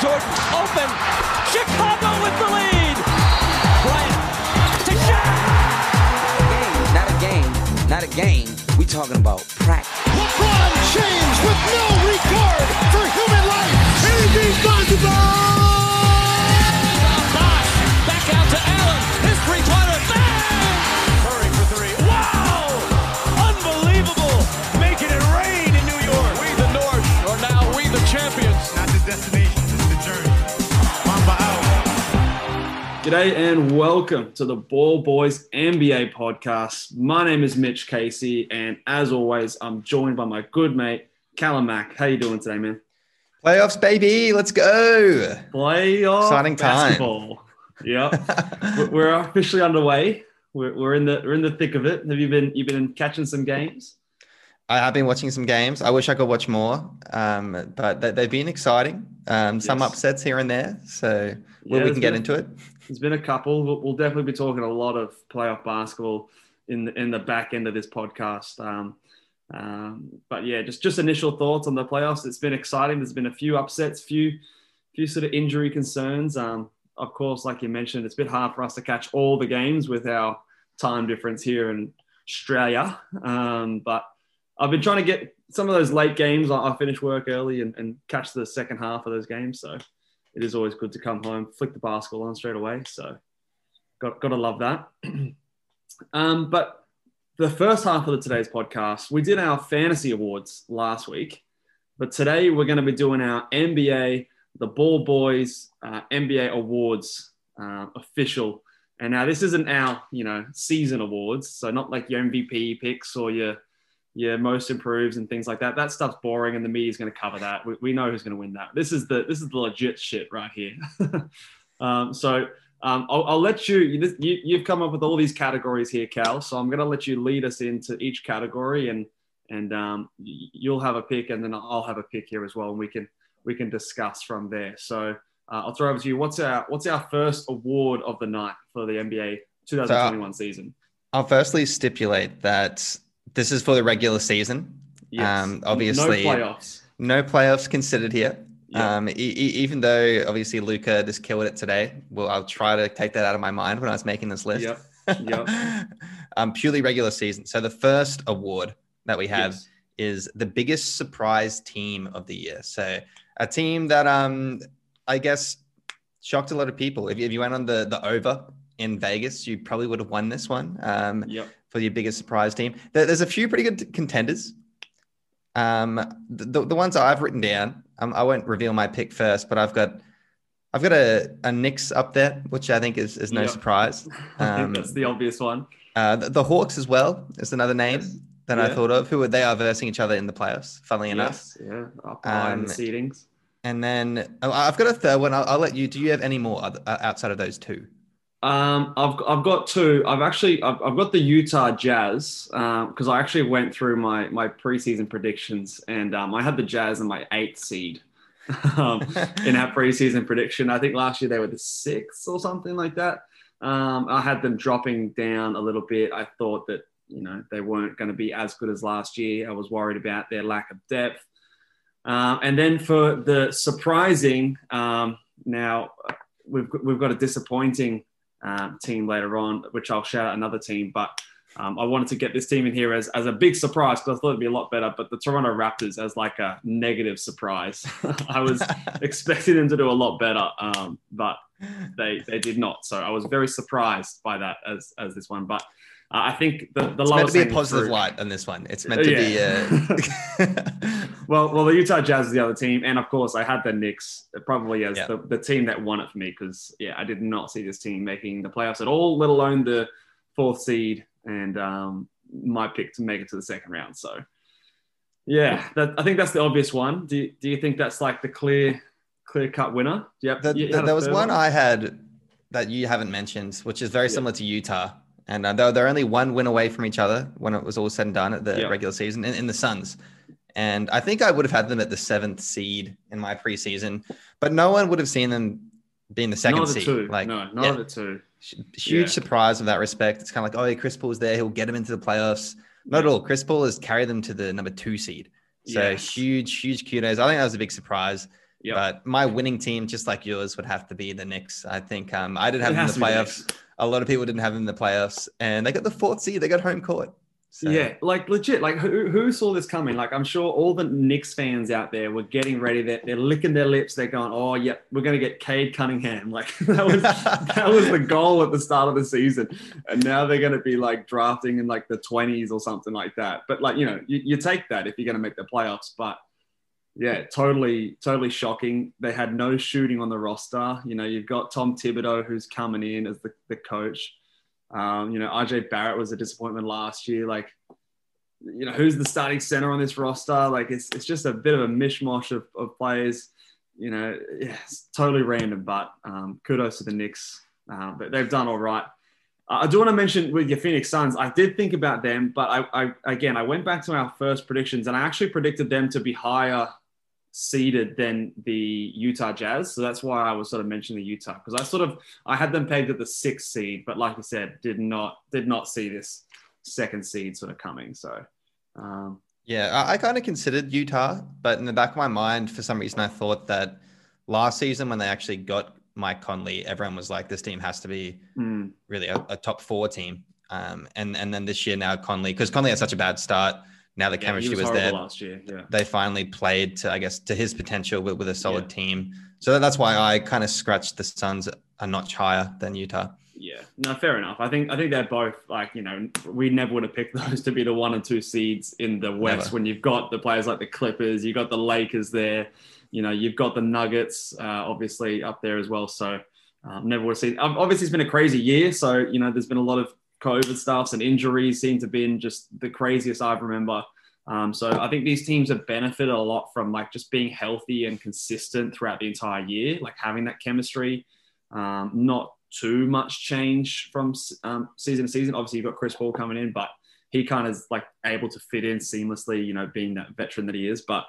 Jordan open. Chicago with the lead. Bryant to Shaq. Not a game, not a game. We talking about practice. LeBron James with no regard for human life. Anything's possible. Bosh back out to Allen. His three-pointer. G'day and welcome to the Ball Boys NBA podcast. My name is Mitch Casey, and as always, I'm joined by my good mate Callum Mack. How you doing today, man? Playoffs, baby. Let's go. Playoff Exciting time. basketball. Yep, We're- we're officially underway. We're, we're in the we're in the thick of it. Have you been you've been catching some games? I have been watching some games. I wish I could watch more, um, but they, they've been exciting. Um, some Yes. upsets here and there. So Yeah, we can get been- into it. There's been a couple. We'll, we'll definitely be talking a lot of playoff basketball in the, in the back end of this podcast. Um, um, but yeah, just just initial thoughts on the playoffs. It's been exciting. There's been a few upsets, few few sort of injury concerns. Um, of course, like you mentioned, it's a bit hard for us to catch all the games with our time difference here in Australia. Um, but I've been trying to get some of those late games. I, I finish work early and, and catch the second half of those games. So it is always good to come home, flick the basketball on straight away. So got got to love that. um, but the first half of the, today's podcast, we did our fantasy awards last week, but today we're going to be doing our NBA, the Ball Boys uh, NBA awards uh, official. And now this isn't our you know season awards, so not like your MVP picks or your your most improves and things like that. That stuff's boring, and the media's going to cover that. We, we know who's going to win that. This is the this is the legit shit right here. um, so um, I'll, I'll let you, you. You've come up with all these categories here, Cal. So I'm going to let you lead us into each category, and and um, you'll have a pick, and then I'll have a pick here as well, and we can we can discuss from there. So uh, I'll throw over to you. What's our what's our first award of the night for the NBA 2021 season? I'll firstly stipulate that this is for the regular season. Um, obviously, no playoffs. no playoffs considered here. Yeah. Um, e- e- even though obviously Luka just killed it today, well, I'll try to take that out of my mind when I was making this list. Yep. Yep. um, purely regular season. So the first award that we have Yes. is the biggest surprise team of the year. So a team that um I guess shocked a lot of people. If, if you went on the the over in Vegas, you probably would have won this one um, Yep. for your biggest surprise team. There's a few pretty good contenders. Um, the, the, ones I've written down, um, I won't reveal my pick first, but I've got I've got a, a Knicks up there, which I think is, is no Yep. surprise. I Um, think that's the obvious one. uh, the, the Hawks as well is another name Yes. that I thought of. Who are they are versing each other in the playoffs, funnily enough. Yeah, up high in Um, the seedings. And then oh, I've got a third one. I'll, I'll let you. Do you have any more other, uh, outside of those two? Um, I've I've got two. I've actually I've, I've got the Utah Jazz because I actually went through my my preseason predictions and um, I had the Jazz in my eighth seed um, in our preseason prediction. I think last year they were the sixth or something like that. Um, I had them dropping down a little bit. I thought that you know they weren't going to be as good as last year. I was worried about their lack of depth. Um, and then for the surprising, um, now we've we've got a disappointing um, team later on, which I'll shout out another team. But Um, I wanted to get this team in here as, as a big surprise because I thought it'd be a lot better. But the Toronto Raptors as like a negative surprise. I was expecting them to do a lot better, um, but they they did not. So I was very surprised by that as as this one. But I think the the It's meant to be a positive light on this one. It's meant to be. Uh, well, well, the Utah Jazz is the other team, and of course, I had the Knicks probably as Yeah. the, the team that won it for me because yeah, I did not see this team making the playoffs at all, let alone the fourth seed and um, my pick to make it to the second round. So yeah, that, I think that's the obvious one. Do you, do you think that's like the clear clear cut winner? Do you have, The- the- there was one I had that you haven't mentioned, which is very similar to Utah. And uh, they're, they're only one win away from each other when it was all said and done at the Yeah. regular season in, in the Suns. And I think I would have had them at the seventh seed in my preseason, but no one would have seen them being the second seed. two. Like, no, not yeah, the two. huge Yeah. surprise in that respect. It's kind of like, oh, yeah, Chris Paul's there. He'll get him into the playoffs. Not at all. Chris Paul has carried them to the number two seed. So Yes. huge, huge kudos. I think that was a big surprise. Yep. But my winning team, just like yours, would have to be the Knicks. I think um, I didn't have It them in the be the playoffs. A lot of people didn't have them in the playoffs, and they got the fourth seed. They got home court. So, Yeah, like legit. Like who, who saw this coming? Like I'm sure all the Knicks fans out there were getting ready. They're, they're licking their lips. They're going, "Oh, yeah, we're going to get Cade Cunningham." Like that was that was the goal at the start of the season, and now they're going to be like drafting in like the 20s or something like that. But like you know, you, you take that if you're going to make the playoffs. But yeah, totally, totally shocking. They had no shooting on the roster. You know, you've got Tom Thibodeau who's coming in as the, the coach. Um, you know, RJ Barrett was a disappointment last year. Like, you know, who's the starting center on this roster? Like, it's, it's just a bit of a mishmash of, of players. You know, yeah, it's totally random, but um, kudos to the Knicks. Uh, but they've done all right. Uh, I do want to mention with your Phoenix Suns, I did think about them, but I, I again, I went back to our first predictions and I actually predicted them to be higher seeded than the Utah Jazz. So that's why I was sort of mentioning the Utah because I sort of I had them pegged at the sixth seed, but like you said, did not did not see this second seed sort of coming. So um, yeah. I, I kind of considered Utah, but in the back of my mind, for some reason, I thought that last season when they actually got Mike Conley, everyone was like, "This team has to be mm, really a, a top four team." Um, and and then this year now Conley, because Conley had such a bad start. Now the yeah, he chemistry was, was, there. last year. Yeah. they finally played to, I guess, to his potential with, with a solid Yeah. team. So that's why I kind of scratched the Suns a notch higher than Utah. Yeah, no, fair enough. I think I think they're both like you know we never would have picked those to be the one and two seeds in the West Never. when you've got the players like the Clippers, you've got the Lakers there, you know you've got the Nuggets uh, obviously up there as well. So um, never would have seen. ob- Obviously, it's been a crazy year. So you know there's been a lot of COVID stuffs and injuries seem to be in just the craziest I've remember. Um, so I think these teams have benefited a lot from like just being healthy and consistent throughout the entire year, like having that chemistry. Um, not too much change from um, season to season. Obviously, you've got Chris Paul coming in, but he kind of is like able to fit in seamlessly, you know, being that veteran that he is. But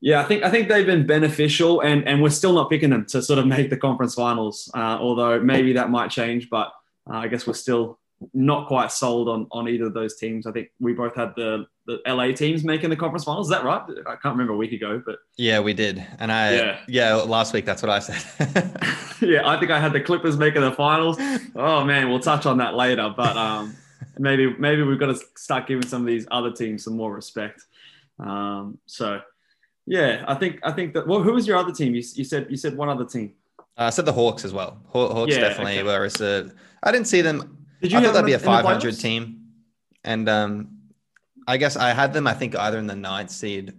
yeah, I think I think they've been beneficial, and and we're still not picking them to sort of make the conference finals. Uh, although maybe that might change, but uh, I guess we're still not quite sold on on either of those teams. I think we both had the the LA teams making the conference finals. Is that right? I can't remember a week ago, but Yeah, we did. And I, Yeah. yeah, last week, that's what I said. yeah, I think I had the Clippers making the finals. Oh man, we'll touch on that later. But um, maybe maybe we've got to start giving some of these other teams some more respect. Um, so yeah, I think I think that. Well, who was your other team? You, you said you said one other team. Uh, I said the Hawks as well. Haw- Hawks Yeah, definitely okay. were. A, I didn't see them. Did you I thought that'd be a 500 team. And um, I guess I had them, I think, either in the ninth seed.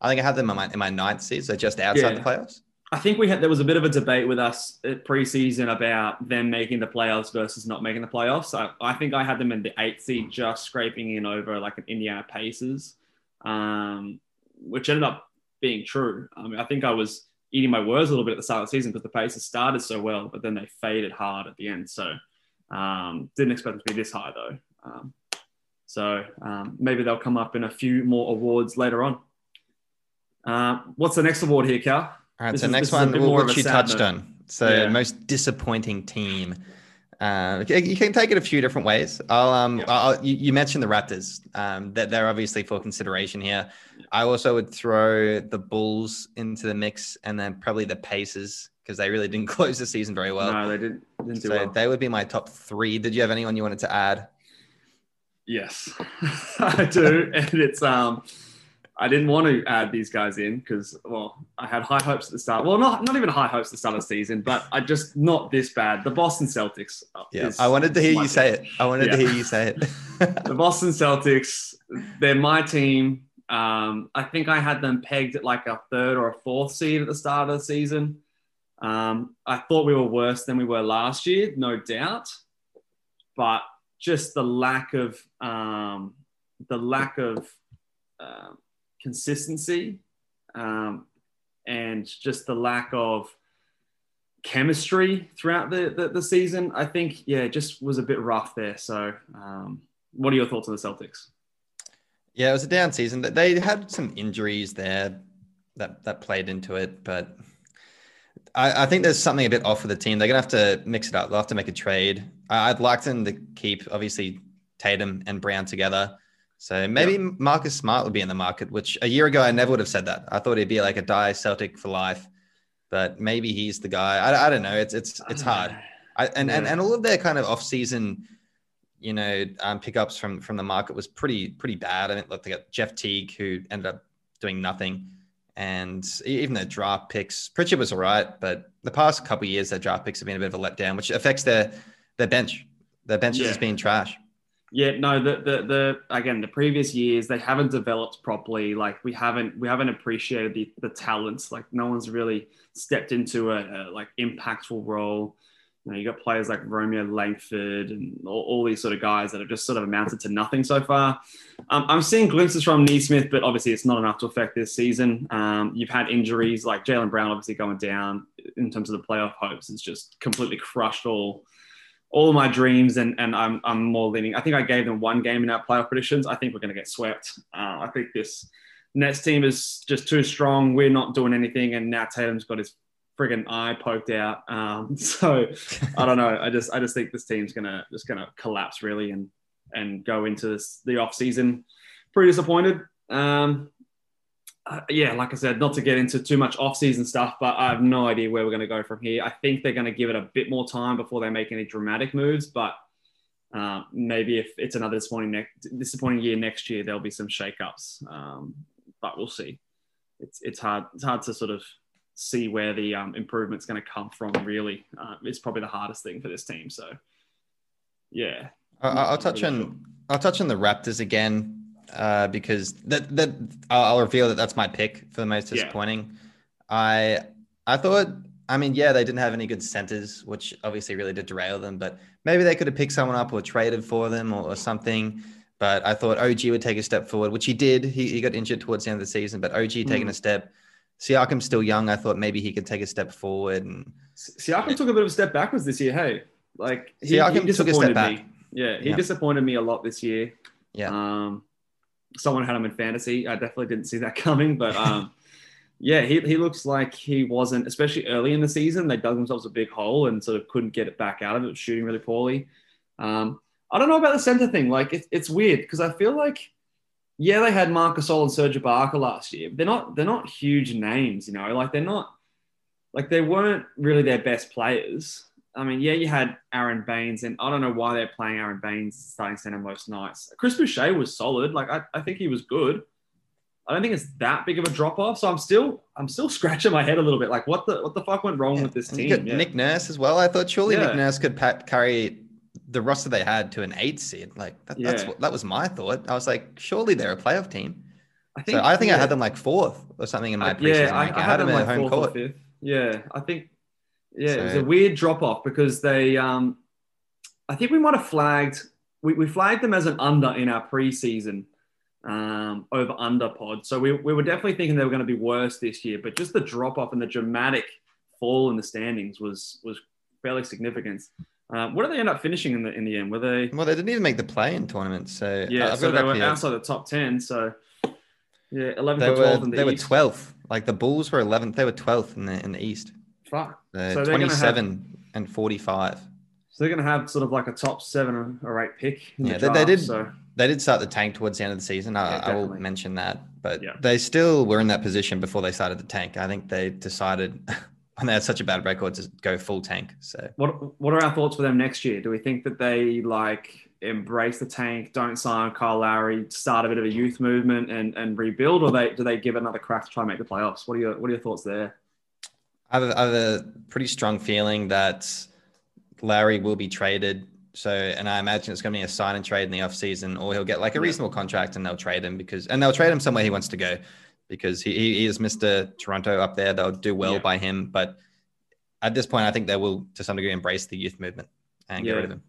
I think I had them in my, in my ninth seed, so just outside Yeah. the playoffs. I think we had there was a bit of a debate with us at preseason about them making the playoffs versus not making the playoffs. I, I think I had them in the eighth seed, just scraping in over like an Indiana Pacers, um, which ended up being true. I mean, I think I was eating my words a little bit at the start of the season because the Pacers started so well, but then they faded hard at the end. So um, didn't expect them to be this high though. Um, so um, maybe they'll come up in a few more awards later on. Uh, what's the next award here, Cal? All right, This so is- next this is a one, more which you touched note. on. So Yeah. most disappointing team. Uh, you can take it a few different ways. I'll, um, I'll, you, you mentioned the Raptors. Um, that they're obviously for consideration here. I also would throw the Bulls into the mix, and then probably the Pacers because they really didn't close the season very well. no, they didn't, didn't so well. they would be my top three. Did you have anyone you wanted to add? Yes, I do, and it's um, I didn't want to add these guys in because well, I had high hopes at the start. Well, not not even high hopes at the start of the season, but I just not this bad. The Boston Celtics. Yeah, I wanted to hear you say it. I wanted to hear you say it. the Boston Celtics, they're my team. Um, I think I had them pegged at like a third or a fourth seed at the start of the season. Um, I thought we were worse than we were last year, no doubt. But just the lack of um, the lack of um consistency um, and just the lack of chemistry throughout the, the, the season, I think, yeah, just was a bit rough there. So, um, what are your thoughts on the Celtics? Yeah, it was a down season. They had some injuries there that that played into it, but I, I think there's something a bit off with the team. They're gonna have to mix it up. They'll have to make a trade. I, I'd like them to keep obviously Tatum and Brown together. So maybe Marcus Smart would be in the market, which a year ago I never would have said that. I thought he'd be like a die Celtic for life, but maybe he's the guy. I, I don't know. It's it's it's hard. I, and, and Yeah. and all of their kind of off season, you know, um, pickups from from the market was pretty pretty bad. I mean, look, they got Jeff Teague who ended up doing nothing, and even their draft picks. Pritchard was all right, but the past couple of years, their draft picks have been a bit of a letdown, which affects their their bench. Their bench Yeah. has been trash. Yeah, no, the, the the again the previous years they haven't developed properly. Like we haven't we haven't appreciated the the talents. Like no one's really stepped into a, a like impactful role. You know, you got players like Romeo Langford and all, all these sort of guys that have just sort of amounted to nothing so far. Um, I'm seeing glimpses from Nesmith, but obviously it's not enough to affect this season. Um, you've had injuries like Jaylen Brown obviously going down in terms of the playoff hopes. It's just completely crushed all all my dreams, and and I'm I'm more leaning. I think I gave them one game in our playoff predictions. I think we're going to get swept. Uh, I think this Nets team is just too strong. We're not doing anything, and now Tatum's got his friggin' eye poked out. Um, so I don't know. I just I just think this team's gonna just gonna collapse really, and and go into this, the off season pretty disappointed. Um, uh, yeah, like I said, not to get into too much off-season stuff, but I have no idea where we're going to go from here. I think they're going to give it a bit more time before they make any dramatic moves, but uh, maybe if it's another disappointing next disappointing year next year, there'll be some shakeups. Um, but we'll see. It's it's hard it's hard to sort of see where the um, improvement's going to come from. Really, uh, it's probably the hardest thing for this team. So, yeah, I- I'll, I'll touch really on I'll touch on the Raptors again uh, because that that I'll, I'll reveal that that's my pick for the most Yeah. disappointing. I I thought I mean yeah they didn't have any good centers, which obviously really did derail them. But maybe they could have picked someone up or traded for them or, or something. But I thought OG would take a step forward, which he did. He, he got injured towards the end of the season, but OG taking Mm. a step. Siakam's still young. I thought maybe he could take a step forward and Siakam took a bit of a step backwards this year. Hey, like he, Siakam he took a step disappointed back. me. Yeah, he Yeah. disappointed me a lot this year. yeah. Um, someone had him in fantasy. I definitely didn't see that coming, but um, yeah, he, he looks like he wasn't, especially early in the season. They dug themselves a big hole and sort of couldn't get it back out of it, shooting really poorly. Um, I don't know about the center thing. Like it, it's weird because I feel like, yeah, they had Marcus Gasol and Serge Ibaka last year. They're not they're not huge names, you know. Like they're not like they weren't really their best players. I mean, yeah, you had Aron Baynes, and I don't know why they're playing Aron Baynes starting center most nights. Chris Boucher was solid. Like I, I think he was good. I don't think it's that big of a drop off. So I'm still I'm still scratching my head a little bit. Like what the what the fuck went wrong with this team? Yeah. Nick Nurse as well. I thought surely Yeah. Nick Nurse could pa- carry the roster they had to an eight seed. Like that, that's Yeah. what, that was my thought. I was like, surely they're a playoff team. I so I think I had them like fourth or something in my preseason yeah, I. I I, had had them them at like home court. fifth. Yeah, I think. Yeah, it was a weird drop off because they. Um, I think we might have flagged. We, we flagged them as an under in our preseason um, over under pod. So we, we were definitely thinking they were going to be worse this year, but just the drop off and the dramatic fall in the standings was was fairly significant. Uh, what did they end up finishing in the in the end? Were they? Well, they didn't even make the play-in tournament. So Yeah, I've so they were here. outside the top ten. So yeah, 11th They or 12th were the they were twelfth. Like the Bulls were eleventh. They were twelfth in the in the East. Fuck. So, So they're gonna have- twenty-seven and forty-five. So they're going to have sort of like a top seven or eight pick. Yeah, the they- they did- So They did start the tank towards the end of the season. I, Yeah, I will mention that, but Yeah. they still were in that position before they started the tank. I think they decided when they had such a bad record to go full tank. So what what are our thoughts for them next year? Do we think that they like embrace the tank, don't sign Kyle Lowry, start a bit of a youth movement and, and rebuild, or they do they give another crack to try and make the playoffs? What are your what are your thoughts there? I have, a, I have a pretty strong feeling that Lowry will be traded. So, and I imagine it's going to be a sign and trade in the offseason, or he'll get like a reasonable contract and they'll trade him because, and they'll trade him somewhere he wants to go because he, he is Mr. Toronto up there. They'll do well Yeah. by him. But at this point, I think they will to some degree embrace the youth movement and get rid of him.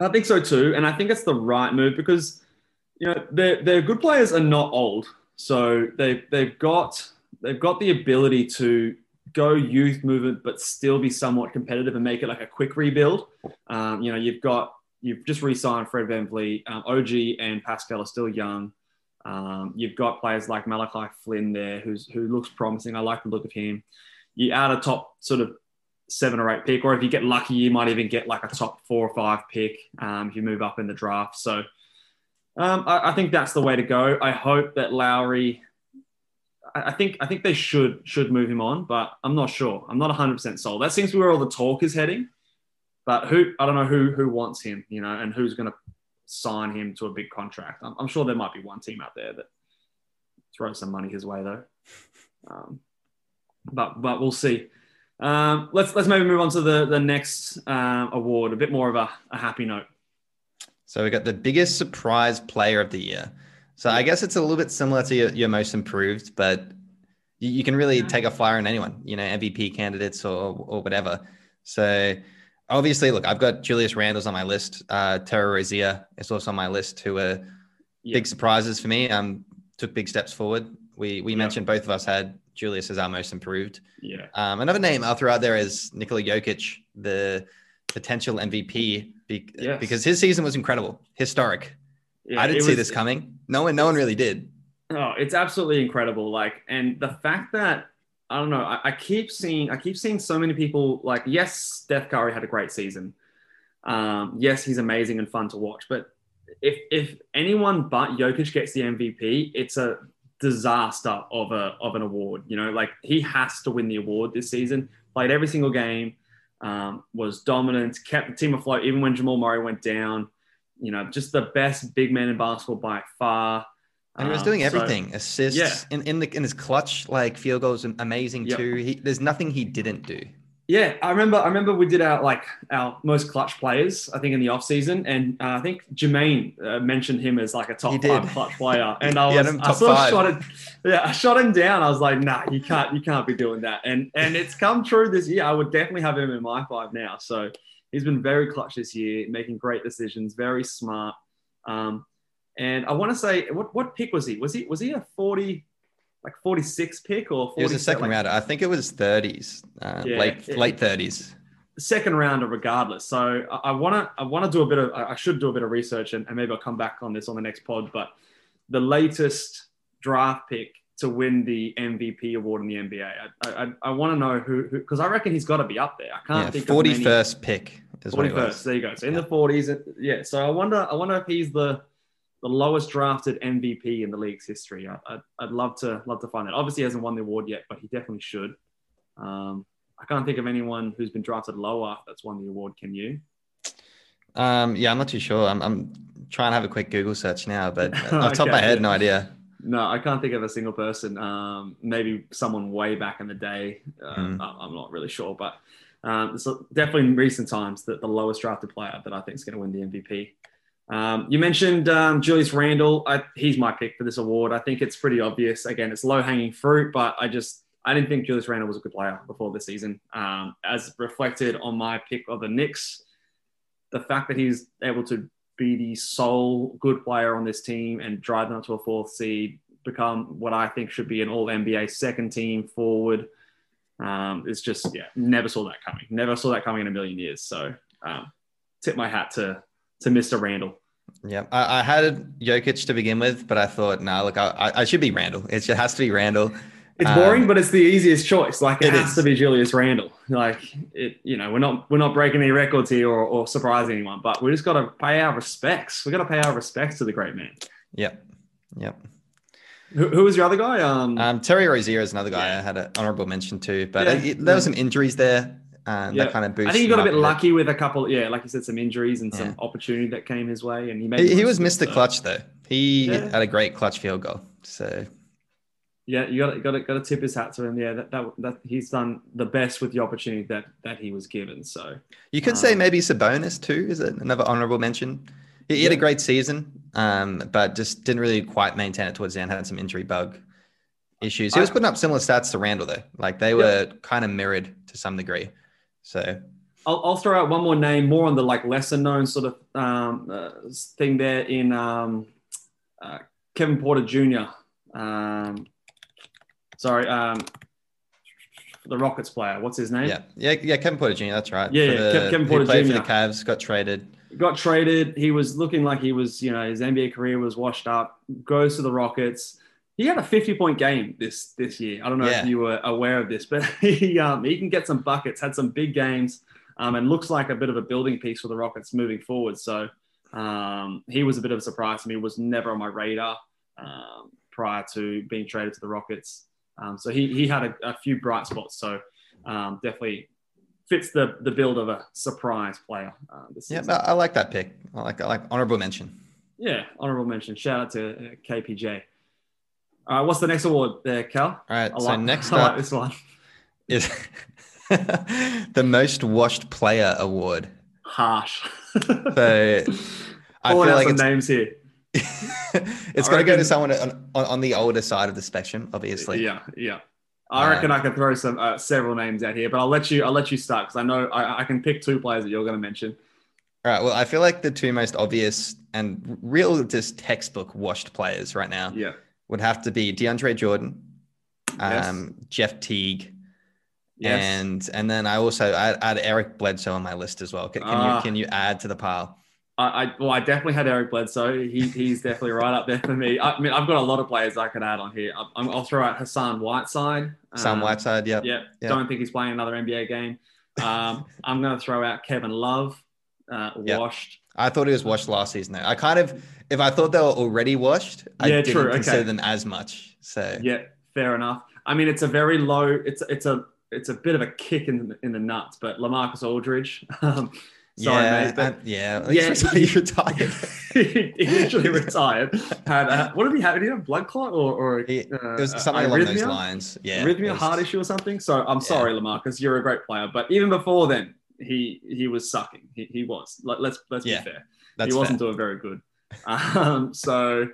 I think so too, and I think it's the right move because you know their their good players are not old, so they they've got they've got the ability to go youth movement but still be somewhat competitive and make it like a quick rebuild. Um, you know, you've got you've just re-signed Fred VanVleet, um, OG and Pascal are still young. Um, you've got players like Malachi Flynn there, who's who looks promising. I like the look of him. You add a top sort of seven or eight pick, or if you get lucky, you might even get like a top four or five pick um, if you move up in the draft. So um, I, I think that's the way to go. I hope that Lowry. I think I think they should should move him on, but I'm not sure. I'm not 100 percent sold. That seems to be where all the talk is heading. But who I don't know who who wants him, you know, and who's going to sign him to a big contract. I'm, I'm sure there might be one team out there that throws some money his way though. Um, but but we'll see. Um, let's let's maybe move on to the the next um, award. A bit more of a, a happy note. So we got the biggest surprise player of the year. So I guess it's a little bit similar to your, your most improved, but you, you can really take a flyer on anyone, you know, MVP candidates or, or whatever. So obviously, look, I've got Julius Randle's on my list. Uh, Terry Rozier is also on my list, who are Yeah. big surprises for me. Um, took big steps forward. We we Yeah. mentioned both of us had Julius as our most improved. Yeah, Um, another name I'll throw out there is Nikola Jokic, the potential MVP, be- Yes. because his season was incredible, historic. Yeah, I didn't see was- this coming. No one, no one really did. Oh, it's absolutely incredible. Like, and the fact that I don't know, I, I keep seeing, I keep seeing so many people like, yes, Steph Curry had a great season. Um, yes, he's amazing and fun to watch. But if if anyone but Jokic gets the MVP, it's a disaster of a of an award. You know, like he has to win the award this season. Played every single game, um, was dominant, kept the team afloat even when Jamal Murray went down. You know, just the best big man in basketball by far. And he was Um, doing so- everything, assists yeah. in, in the in his clutch, like field goals, amazing Yep. too. He, there's nothing he didn't do. Yeah, I remember. I remember we did our like our most clutch players. I think in the off season, and uh, I think Jermaine uh, mentioned him as like a top five clutch player. And I was, I sort of shot it. Yeah, I shot him down. I was like, nah, you can't, you can't be doing that. And and it's come true this year. I would definitely have him in my five now. So he's been very clutch this year, making great decisions, very smart. Um, and I want to say, what what pick was he? Was he was he a forty? Like 46 pick or 40 He was a second like, rounder. I think it was 30s, uh, Yeah, late yeah. late 30s. second rounder regardless. So I want to I want to do a bit of I should do a bit of research and, and maybe I'll come back on this on the next pod. But the latest draft pick to win the MVP award in the NBA, I I, I want to know who because I reckon he's got to be up there. I can't Yeah, think 41st pick is of many. it 41st. There you go. So in Yeah. the 40s, yeah. So I wonder I wonder if he's the the lowest drafted MVP in the league's history. I, I'd, I'd love to love to find that. Obviously, he hasn't won the award yet, but he definitely should. Um, I can't think of anyone who's been drafted lower that's won the award. Can you? Um, yeah, I'm not too sure. I'm, I'm trying to have a quick Google search now, but off the top of my head, no idea. No, I can't think of a single person. Um, maybe someone way back in the day. Hmm. I- I'm not really sure, but um, so definitely in recent times that the lowest drafted player that I think is going to win the MVP. Um, you mentioned um, Julius Randle. I, he's my pick for this award. I think it's pretty obvious. Again, it's low hanging fruit, but I just I didn't think Julius Randle was a good player before this season. Um, as reflected on my pick of the Knicks, the fact that he's able to be the sole good player on this team and drive them up to a fourth seed, become what I think should be an all NBA second team forward. Um, it's just, yeah, never saw that coming. Never saw that coming in a million years. So um, tip my hat to, to Mr. Randle. Yeah, I, I had Jokic to begin with, but I thought, no, nah, look, I, I- should be Randle. It just has to be Randle. It's Um, boring, but it's the easiest choice. Like it, it has is. to be Julius Randle. Like it, you know, we're not we're not breaking any records here or, or surprising anyone, but we just got to pay our respects. We got to pay our respects to the great man. Yep, yep. Who, who was your other guy? Um, Um, Terry Rozier is another guy Yeah. I had an honorable mention to, but Yeah. it- there were some injuries there. Yeah. That kind of boosts. I think he got a bit lucky with a couple, yeah, like you said, some injuries and some Yeah. opportunity that came his way, and he made. He, he was Mr. so- Clutch though. He Yeah. had a great clutch field goal. So Yeah, you got to, got to, got to tip his hat to him. Yeah, that, that that he's done the best with the opportunity that that he was given. So you could say Um, maybe Sabonis too is it another honorable mention. He, he had a great season, um, but just didn't really quite maintain it towards the end. Had some injury bug issues. He was putting up similar stats to Randle though. Like they were kind of mirrored to some degree. So I'll, I'll throw out one more name, more on the like lesser known sort of um, uh, thing there in um, uh, Kevin Porter Jr. Um, sorry, um, the Rockets player. What's his name? yeah, yeah, yeah. Kevin Porter Jr. That's right. Yeah, For yeah, the- Kev- Kevin he Porter played for Jr.. the Cavs. Got traded. got traded. He was looking like he was, you know, his NBA career was washed up. Goes to the Rockets. He had a 50 point game this this year. I don't know Yeah. if you were aware of this, but he um, he can get some buckets. Had some big games, um, and looks like a bit of a building piece for the Rockets moving forward. So um, he was a bit of a surprise to me. Was never on my radar um, prior to being traded to the Rockets. Um, so he he had a, a few bright spots. So um, definitely fits the the build of a surprise player. Uh, this Yeah, I like that pick. I like I like honorable mention. Yeah, honorable mention. Shout out to uh, KPJ. All right, what's the next award there, Cal? All right. I so like, next I like this one. is the most washed player award. Harsh. So I Pulling feel like it's, names here. it's going to go to someone on, on, the older side of the spectrum, obviously. Yeah, yeah. I reckon I can throw some uh, several names out here, but I'll let you. I'll let you start because I know I, I can pick two players that you're going to mention. All right. Well, I feel like the two most obvious and real just textbook washed players right now Yeah. Would have to be DeAndre Jordan, Yes. um, Jeff Teague, Yes. and and then I also add, add Eric Bledsoe on my list as well. Can, can Ah. you can you add to the pile? I, I well, I definitely had Eric Bledsoe. He, he's definitely right up there for me. I mean, I've got a lot of players I could add on here. I, I'm- I'll throw out Hassan Whiteside. Sam Um, Whiteside, yep. Yeah, Yeah. don't think he's playing another NBA game. Um, I'm going to throw out Kevin Love, uh, Yeah. washed. I thought he was washed last season. Though I kind of, if I thought they were already washed, I Yeah, didn't true, consider okay. them as much. So Yeah, fair enough. I mean, it's a very low. It's it's a it's a bit of a kick in the, in the nuts. But Lamarcus Aldridge, um, sorry, yeah, mate, but yeah, Yeah, he- he retired. he, literally retired. Had uh, what did he have? Did he have blood clot or or He- it was uh, something along those lines. Yeah, arrhythmia, was- heart issue or something. So I'm sorry, Lamarcus, you're a great player. But even before then, he he was sucking. He, he was. Let, let's let's Yeah, be fair. He wasn't fair. doing very good. Um, so,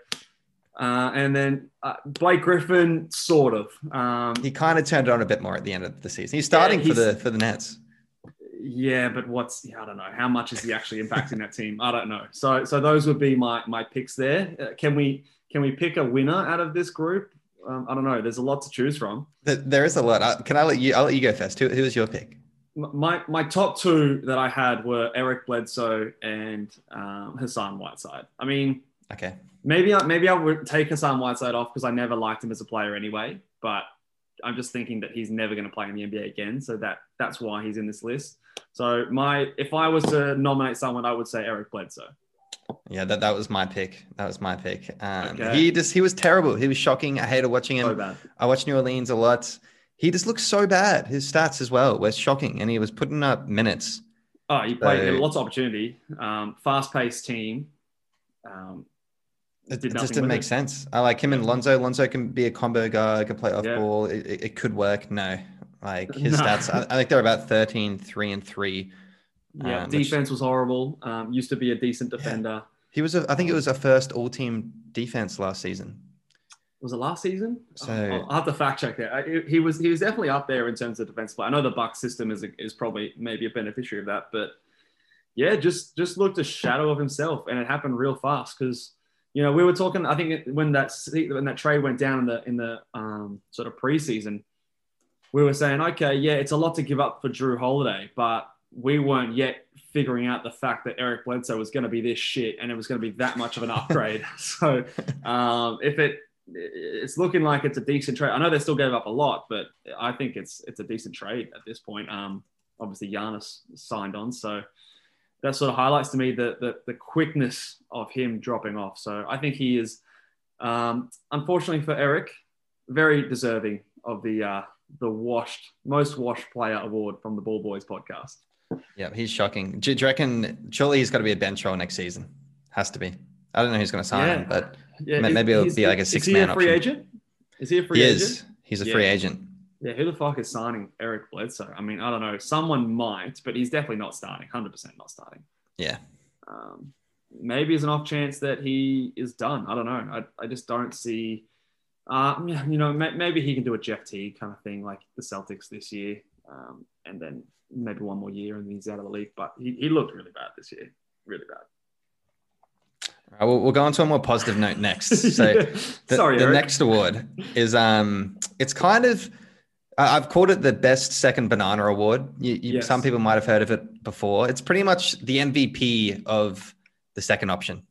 uh, and then uh, Blake Griffin, sort of. Um, He kind of turned it on a bit more at the end of the season. He's starting for he's- the for the Nets. yeah, but what's yeah, I don't know how much is he actually impacting that team? I don't know. So so those would be my my picks there. Uh, can we can we pick a winner out of this group? Um, I don't know. There's a lot to choose from. There- There is a lot. Uh, Can I let you? I'll let you go first. Who, who was your pick? My my top two that I had were Eric Bledsoe and um, Hassan Whiteside. I mean, Okay. maybe I, maybe I would take Hassan Whiteside off because I never liked him as a player anyway. But I'm just thinking that he's never going to play in the NBA again, so that that's why he's in this list. So my if I was to nominate someone, I would say Eric Bledsoe. Yeah, that, that was my pick. That was my pick. Um, Okay. He just he was terrible. He was shocking. I hated watching him. So. I watched New Orleans a lot. He just looks so bad. His stats as well were shocking, and he was putting up minutes. Oh, he played So- lots of opportunity. Um, fast-paced team. Um, It, did it just didn't make it. sense. I like him and Lonzo. Lonzo can be a combo guy, can play off Yeah. ball. It, it, could work. No, like his No. stats, I, I think they're about 13, 3 and 3. Yeah, Um, which- defense was horrible. Um, used to be a decent defender. He was, a, I think it was a first all team defense last season. Was it last season? So- I'll, I'll have to fact check that. I- He was he was definitely up there in terms of defense play. I know the Buck system is a, is probably maybe a beneficiary of that, but yeah, just just looked a shadow of himself, and it happened real fast because you know we were talking. I think when that when that trade went down in the in the um, sort of preseason, we were saying, okay, yeah, it's a lot to give up for Jrue Holiday, but we weren't yet figuring out the fact that Eric Bledsoe was going to be this shit and it was going to be that much of an upgrade. so um, if it it's looking like it's a decent trade. I know they still gave up a lot, but I think it's it's a decent trade at this point. Um, obviously, Giannis signed on, so that sort of highlights to me the, the the quickness of him dropping off. So I think he is, um, unfortunately for Eric, very deserving of the uh, the washed, most washed player award from the Ball Boys podcast. Yeah, he's shocking. Do, you reckon? Surely he's got to be a bench role next season. Has to be. I don't know who's going to sign Yeah. him, but Yeah, maybe it'll is- be like a is six he man a free option. agent? Is he a free he agent? is. He's a Yeah. free agent. Yeah, who the fuck is signing Eric Bledsoe? I mean, I don't know. Someone might, but he's definitely not starting. Hundred percent not starting. Yeah. Um, maybe there's an off chance that he is done. I don't know. I, I just don't see. Uh, you know, maybe he can do a Jeff T kind of thing like the Celtics this year, um, and then maybe one more year and he's out of the league. But he, he looked really bad this year, really bad. Right, we'll, we'll go on to a more positive note next. So the, Sorry, the Eric. next award is um, it's kind of I've called it the best second banana award. You, you, Yes. Some people might have heard of it before. It's pretty much the MVP of the second option.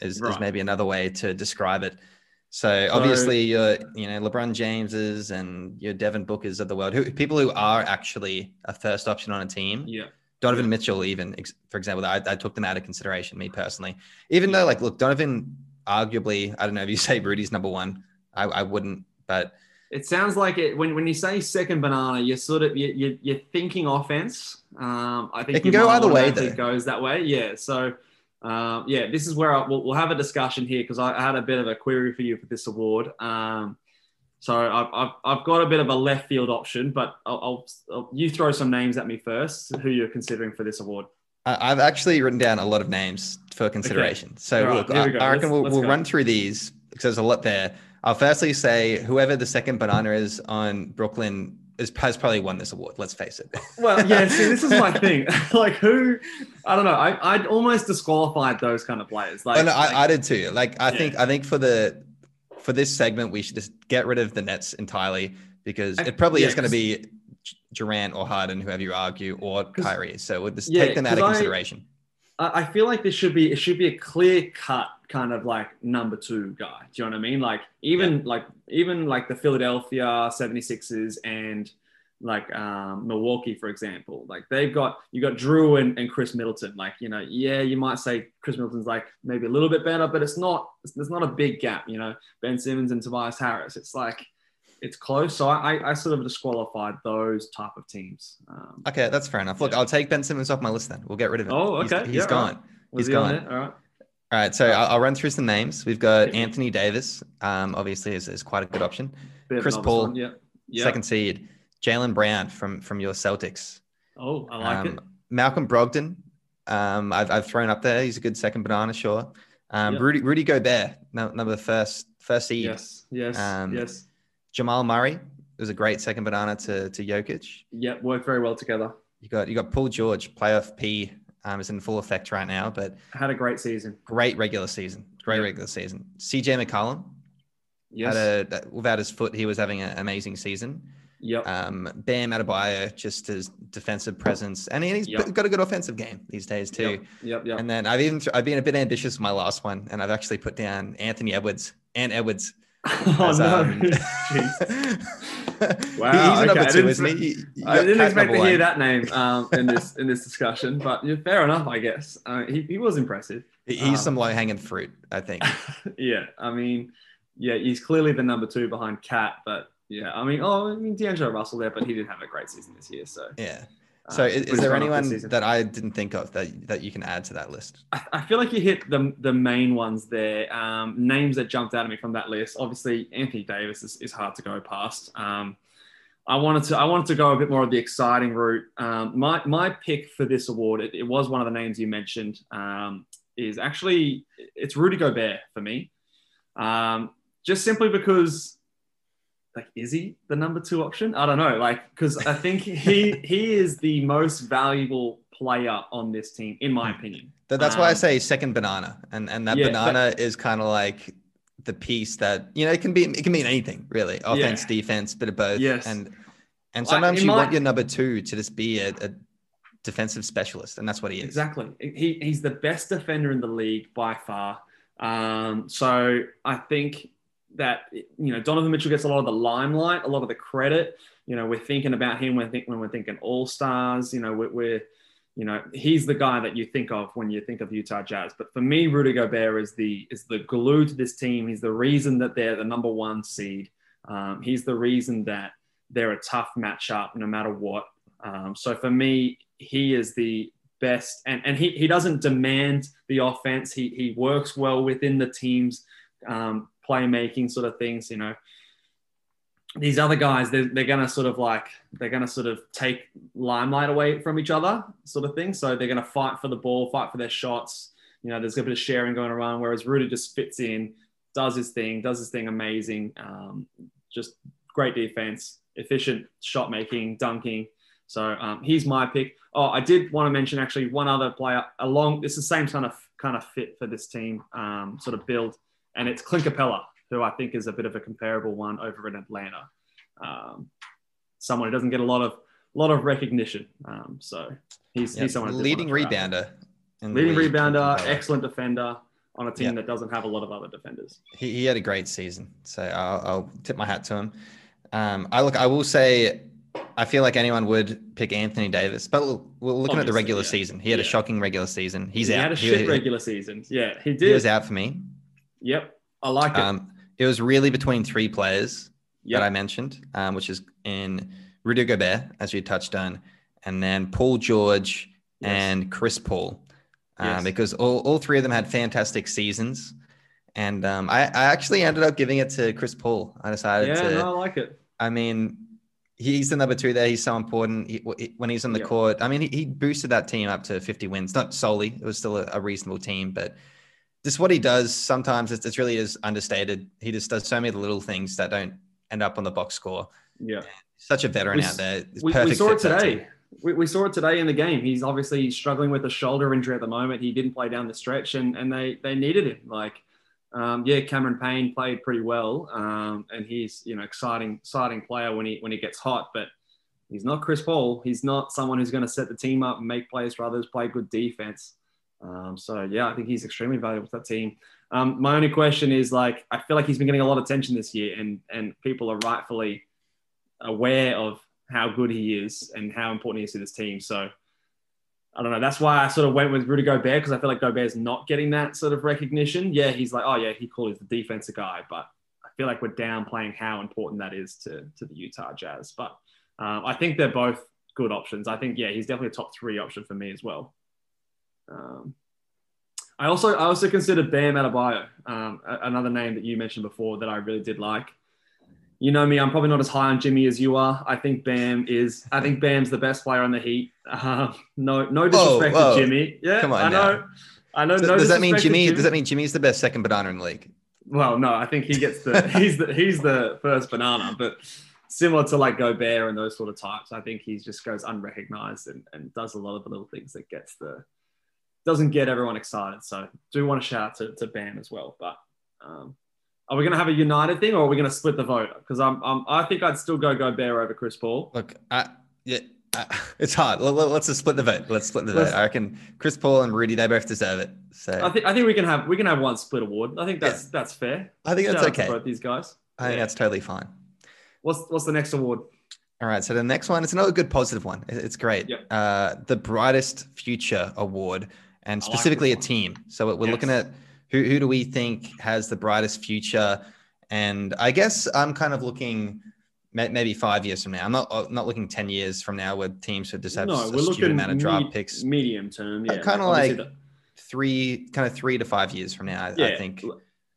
Is, is maybe another way to describe it. So obviously, your you know LeBron Jameses and your Devin Bookers of the world, who people who are actually a first option on a team. Yeah. Donovan Mitchell, even for example, I, I took them out of consideration, me personally. Even though, like, look, Donovan, arguably, I don't know if you say Rudy's number one, I, I wouldn't, but It sounds like it when, when you say second banana, you're sort of you, you, you're thinking offense. Um, I think It can go either way, though. Goes that way, yeah. So, um, yeah, this is where I, we'll, we'll have a discussion here because I, I had a bit of a query for you for this award. Um, so I've, I've, I've got a bit of a left field option, but I'll, I'll, you throw some names at me first. Who you're considering for this award? I, I've actually written down a lot of names for consideration. So, All right, look, I, we. I reckon Let's- we'll, let's we'll run through these because there's a lot there. I'll firstly say whoever the second banana is on Brooklyn is, has probably won this award. Let's face it. Well, yeah. See, this is my thing. like, who? I don't know. I, I'd almost disqualified those kind of players. Like, oh, no, like- I, I did too. Like, I Yeah. think, I think for the for this segment, we should just get rid of the Nets entirely because it probably yeah, is going to be Durant or Harden, whoever you argue, or Kyrie. So we'll just Yeah, take them out of consideration. I I feel like this should be it should be a clear cut kind of like number two guy. Do you know what I mean? Like even like even like the Philadelphia 76ers and like um, Milwaukee, for example. Like they've got you got Jrue and, and Khris Middleton. Like, you know, yeah, you might say Khris Middleton's like maybe a little bit better, but it's not there's not a big gap, you know. Ben Simmons and Tobias Harris. It's like it's close. So I, I, sort of disqualified those type of teams. Um, Okay, that's fair enough. Look, Yeah. I'll take Ben Simmons off my list then. We'll get rid of him. Oh, okay. he's Yeah, gone. right. He's he on gone. All right. All right, so I'll, I'll run through some names. We've got Anthony Davis, um, obviously is, is quite a good option. Chris Paul, one, Yeah. Yeah. Second seed, Jaylen Brown from from your Celtics. Oh, I like Um, it. Malcolm Brogdon, um, I've, I've thrown up there. He's a good second banana, sure. Um, Yep. Rudy Rudy Gobert, no, number first first seed. Yes. Yes. um, yes. Jamal Murray was a great second banana to to Jokic. Yeah. Worked very well together. You got you got Paul George, playoff P, um, is in full effect right now, but Had a great season. great regular season, great Yep. regular season. CJ McCollum Yes. had a without his foot, he was having an amazing season. Yep. Um, Bam Adebayo, just his defensive presence, and he's Yep. got a good offensive game these days too. Yep. Yep. Yep. And then I've even I've been a bit ambitious with my last one, and I've actually put down Anthony Edwards and Edwards. oh as, no. um, Jeez. Wow, he's okay, number I two, didn't isn't he? expect- You- I didn't expect to hear one. that name um, in this in this discussion, but yeah, fair enough, I guess. Uh, he, he was impressive. He's Um, some low hanging fruit, I think. yeah, I mean, yeah, he's clearly the number two behind KAT, but yeah, I mean, oh, I mean, D'Angelo Russell there, but he didn't have a great season this year, so. Yeah. uh, So is, is there fun off this anyone that I didn't think of that that you can add to that list? I, I feel like you hit the the main ones there. Um, names that jumped out at me from that list. Obviously, Anthony Davis is, is hard to go past. Um, I wanted to I wanted to go a bit more of the exciting route. Um, my my pick for this award, it, it was one of the names you mentioned. Um, is actually it's Rudy Gobert for me. Um, just simply because. Like, is he the number two option? I don't know. Like, because I think he he is the most valuable player on this team, in my opinion. That, that's why I Um, say second banana, and and that yeah, banana is kind of like the piece that you know it can be it can mean anything really, offense, defense, bit of both. Yes. and and sometimes in you my- want your number two to just be a, a defensive specialist, and that's what he is. Exactly. He, he's the best defender in the league by far. Um, so I think that you know Donovan Mitchell gets a lot of the limelight, a lot of the credit. You know, we're thinking about him when, when we're thinking All Stars. You know, we're, we're you know he's the guy that you think of when you think of Utah Jazz. But for me, Rudy Gobert is the is the glue to this team. He's the reason that they're the number one seed. Um, he's the reason that they're a tough matchup no matter what. Um, so for me, he is the best, and, and he, he doesn't demand the offense. He, he works well within the team's um, playmaking sort of things, you know. These other guys, they're, they're going to sort of like, they're going to sort of take limelight away from each other, sort of thing. So they're going to fight for the ball, fight for their shots. You know, there's a bit of sharing going around, whereas Rudy just fits in, does his thing, does his thing amazing. Um, just great defense, efficient shot making, dunking. So um, he's my pick. Oh, I did want to mention actually one other player along. It's the same kind of kind of fit for this team, um, sort of build, and it's Clint Capela, who I think is a bit of a comparable one over in Atlanta. Um, someone who doesn't get a lot of lot of recognition. Um, so he's Yep. he's someone leading want to draft. rebounder. leading league, rebounder, excellent defender on a team Yeah. that doesn't have a lot of other defenders. He, he had a great season, so I'll, I'll tip my hat to him. Um, I look. I will say, I feel like anyone would pick Anthony Davis, but we're looking at the regular yeah. season. He had a shocking regular season. He's he out. had a He- shit he- regular season. Yeah, he did. He was out for me. Yep, I like it. Um, it was really between three players Yep. that I mentioned, um, which is in Rudy Gobert, as you touched on, and then Paul George Yes. and Chris Paul, um, Yes. because all, all three of them had fantastic seasons. And um, I, I actually ended up giving it to Chris Paul. I decided yeah, to. no, I like it. I mean, he's the number two there. He's so important he, he- when he's on the Yeah. court. I mean, he, he boosted that team up to 50 wins. Not solely, it was still a, a reasonable team, but just what he does sometimes it's, it's really is understated. He just does so many little things that don't end up on the box score. Yeah. Such a veteran We out there. We, we saw it for that team. today. We, we saw it today in the game. He's obviously struggling with a shoulder injury at the moment. He didn't play down the stretch, and, and they they needed him. Like, um, yeah, Cameron Payne played pretty well, um, and he's you know exciting exciting player when he when he gets hot. But he's not Chris Paul. He's not someone who's going to set the team up and make plays for others, play good defense. Um, so yeah, I think he's extremely valuable to that team. Um, my only question is like, I feel like he's been getting a lot of attention this year, and and people are rightfully aware of how good he is and how important he is to this team. So I don't know. That's why I sort of went with Rudy Gobert because I feel like Gobert's not getting that sort of recognition. Yeah, he's like, oh yeah, he cool. He's the defensive guy, but I feel like we're downplaying how important that is to to the Utah Jazz. But um, I think they're both good options. I think yeah, he's definitely a top three option for me as well. Um, I also I also considered Bam Adebayo, um, another name that you mentioned before that I really did like. You know me, I'm probably not as high on Jimmy as you are. I think Bam is. I think Bam's the best player on the Heat. Uh, no, no disrespect whoa. to Jimmy. Yeah, Come on I know. now. I know. Does, no does that mean to Jimmy? Does that mean Jimmy's the best second banana in the league? well, no, I think he gets the he's the he's the first banana, but similar to like Gobert and those sort of types, I think he just goes unrecognized and, and does a lot of the little things that gets the doesn't get everyone excited. So do want to shout out to, to Bam as well. But um, are we gonna have a united thing or are we gonna split the vote? Because I'm, I'm I think I'd still go Gobert over Chris Paul. Look, I, yeah, I, it's hard. Let, us just split the vote. Let's split the Let's- vote. I reckon Chris Paul and Rudy, they both deserve it. So I think I think we can have we can have one split award. I think that's that's fair. I think that's Shout okay. both these guys. I think Yeah. that's totally fine. What's what's the next award? All right. So the next one, it's another good positive one. It's great. Yep. Uh, the Brightest Future Award, and I like specifically a team. So we're Yes. looking at who, who do we think has the brightest future? And I guess I'm kind of looking maybe five years from now. I'm not uh, not looking 10 years from now where teams would just have no, a we're stupid looking amount of draft picks. medium term. Yeah, kinda Obviously like- the- Three, kind of three to five years from now, I, I think.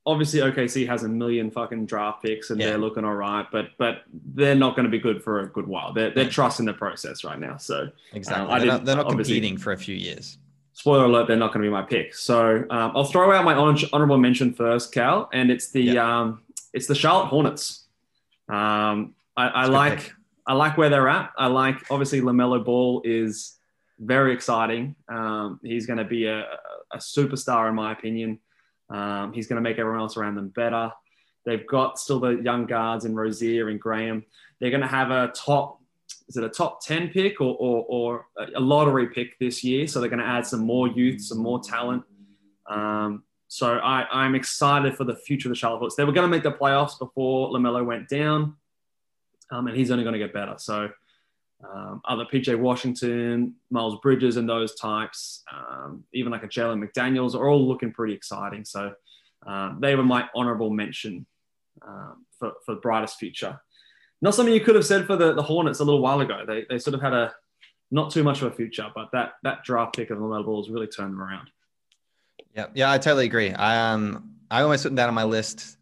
obviously OKC has a million fucking draft picks and Yeah. they're looking all right, but but they're not going to be good for a good while. They're they're trusting the process right now. So Exactly. I they're, not, they're not competing for a few years. Spoiler alert, they're not going to be my pick. So um, I'll throw out my honorable mention first, Cal, and it's the um, it's the Charlotte Hornets. Um, I, I It's a good like pick. I like where they're at. I like obviously LaMelo Ball is very exciting. Um, he's going to be a, a superstar in my opinion. Um, he's going to make everyone else around them better. They've got still the young guards in Rozier and Graham. They're going to have a top is it a top 10 pick or, or, or a lottery pick this year? So they're going to add some more youth, some more talent. Um, so I, I'm excited for the future of the Charlotte Hornets. They were going to make the playoffs before LaMelo went down, um, and he's only going to get better. So um, other PJ Washington, Miles Bridges, and those types, um, even like a Jalen McDaniels, are all looking pretty exciting. So um, they were my honorable mention um, for, for brightest future. Not something you could have said for the, the Hornets a little while ago. They, they sort of had a not too much of a future, but that that draft pick of LaMelo Ball has really turned them around. Yeah, yeah, I totally agree. I um I almost put down on my list,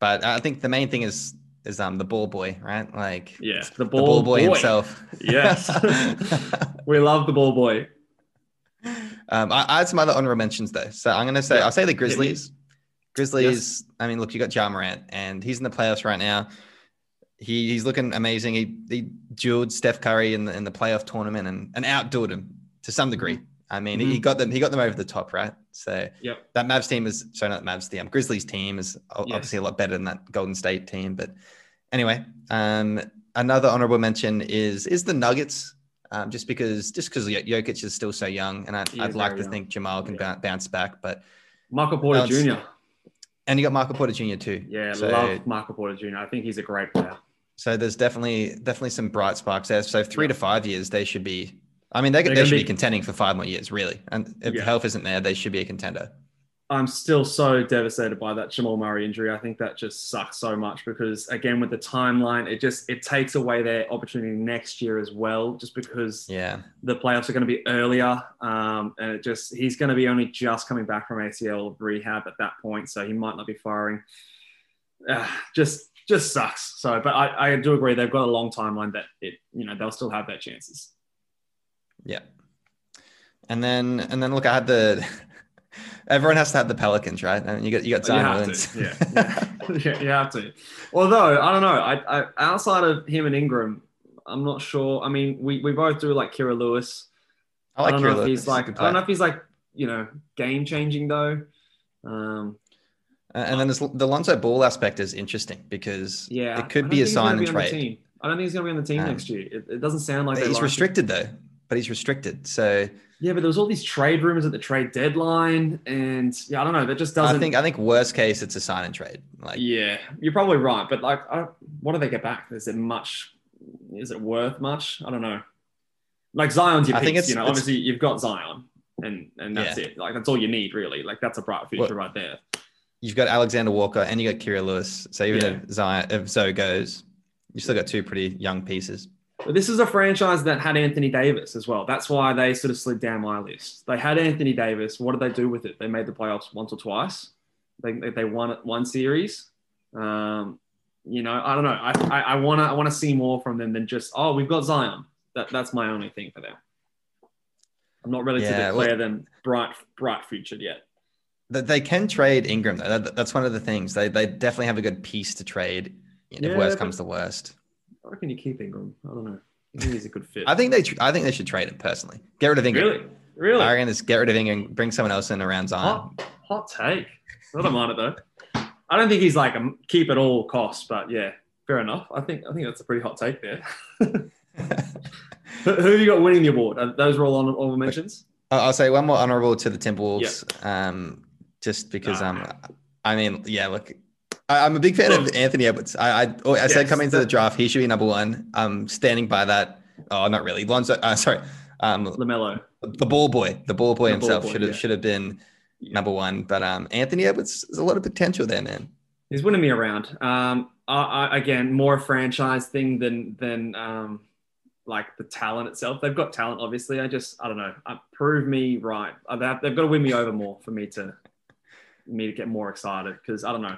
but I think the main thing is is um the ball boy, right? Like Yeah, the ball, boy, himself. Yes. we love the ball boy. Um, I, I had some other honorable mentions though, so I'm gonna say Yeah. I'll say the Grizzlies. Grizzlies. I mean, look, you got Ja Morant, and he's in the playoffs right now. He he's looking amazing. He he dueled Steph Curry in the in the playoff tournament and and outdueled him to some degree. I mean, he Mhm. got them he got them over the top, right? So Yep. that Mavs team is sorry, not Mavs team. Grizzlies team is o- Yes. obviously a lot better than that Golden State team. But anyway, um, another honorable mention is is the Nuggets. Um, just because just because Jokic is still so young, and I, I'd like to young. think Jamal can Yeah. bounce back. But Michael Porter Jr. and you got Michael Porter Jr. too. Yeah, so, love Michael Porter Jr. I think he's a great player. So there's definitely definitely some bright sparks there. So three to five years, they should be. I mean, they, They're they should be, be- contending for five more years, really. And if Yeah. health isn't there, they should be a contender. I'm still so devastated by that Jamal Murray injury. I think that just sucks so much because again with the timeline, it just it takes away their opportunity next year as well, just because Yeah. the playoffs are going to be earlier, um, and it just he's going to be only just coming back from ACL rehab at that point, so he might not be firing. Uh, just just sucks. So, but I, I do agree they've got a long timeline that it you know they'll still have their chances. Yeah. And then and then look, I had the everyone has to have the Pelicans, right? And you got you got Zion have Williams. to, yeah, yeah. yeah, you have to. Although I don't know, I, I outside of him and Ingram, I'm not sure. I mean, we, we both do like Kira Lewis. I like I don't Kira know if Lewis. he's He's like I don't know if he's like you know game changing though. Um, And then the Lonzo Ball aspect is interesting because yeah, it could be a think he's gonna sign and be on the trade. I don't think he's going to be on the team Um, next year. It, it doesn't sound like He's restricted though, but he's restricted. So Yeah, but there was all these trade rumors at the trade deadline, and yeah, I don't know. That just doesn't. I think I think worst case it's a sign and trade. Like Yeah, you're probably right. But like, I, what do they get back? Is it much? Is it worth much? I don't know. Like Zion's your I piece. think you know. Obviously, you've got Zion, and and that's Yeah. it. Like that's all you need, really. Like that's a bright future Well- right there. You've got Alexander Walker and you got Kira Lewis. So even Yeah. if Zion if Zoe goes, you still got two pretty young pieces. But this is a franchise that had Anthony Davis as well. That's why they sort of slid down my list. They had Anthony Davis. What did they do with it? They made the playoffs once or twice. They they, won it one series. Um, you know, I don't know. I I, I wanna I wanna see more from them than just oh we've got Zion. That that's my only thing for them. I'm not ready Yeah, to declare well- them bright bright futured yet. That they can trade Ingram though. That's one of the things. They they definitely have a good piece to trade. If Yeah, worst comes to worst. I reckon you keep Ingram. I don't know. I think he's a good fit. I think they I think they should trade him personally. Get rid of Ingram. really, really I reckon just get rid of Ingram, and bring someone else in around Zion. Hot, hot take. I don't mind it though. I don't think he's like a keep at all costs, but yeah, fair enough. I think I think that's a pretty hot take there. who, have you got winning the award? Those were all on honorable mentions. I'll say one more honorable to the Timberwolves, um, just because Nah. um, I mean, yeah, look, I, I'm a big fan of Anthony Edwards. I I, oh, I said coming into the draft, he should be number one. I'm standing by that. Oh, not really. Lonzo, uh, sorry, um, LaMelo. the ball boy, the ball boy The ball himself boy, should have yeah. should have been number one. But um, Anthony Edwards, there's a lot of potential there, man. He's winning me around. Um, I, I, again, more a franchise thing than than um, like the talent itself. They've got talent, obviously. I just I don't know. Uh, prove me right. Uh, they've got to win me over more for me to me to get more excited because I don't know.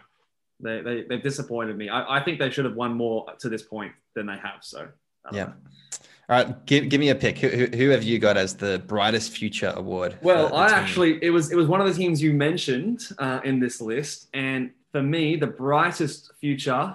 They, they they've disappointed me. I, I think they should have won more to this point than they have. So Yeah. know. All right, give, give me a pick. Who, who, who have you got as the brightest future award? Well, I actually it was it was one of the teams you mentioned uh, in this list, and for me, the brightest future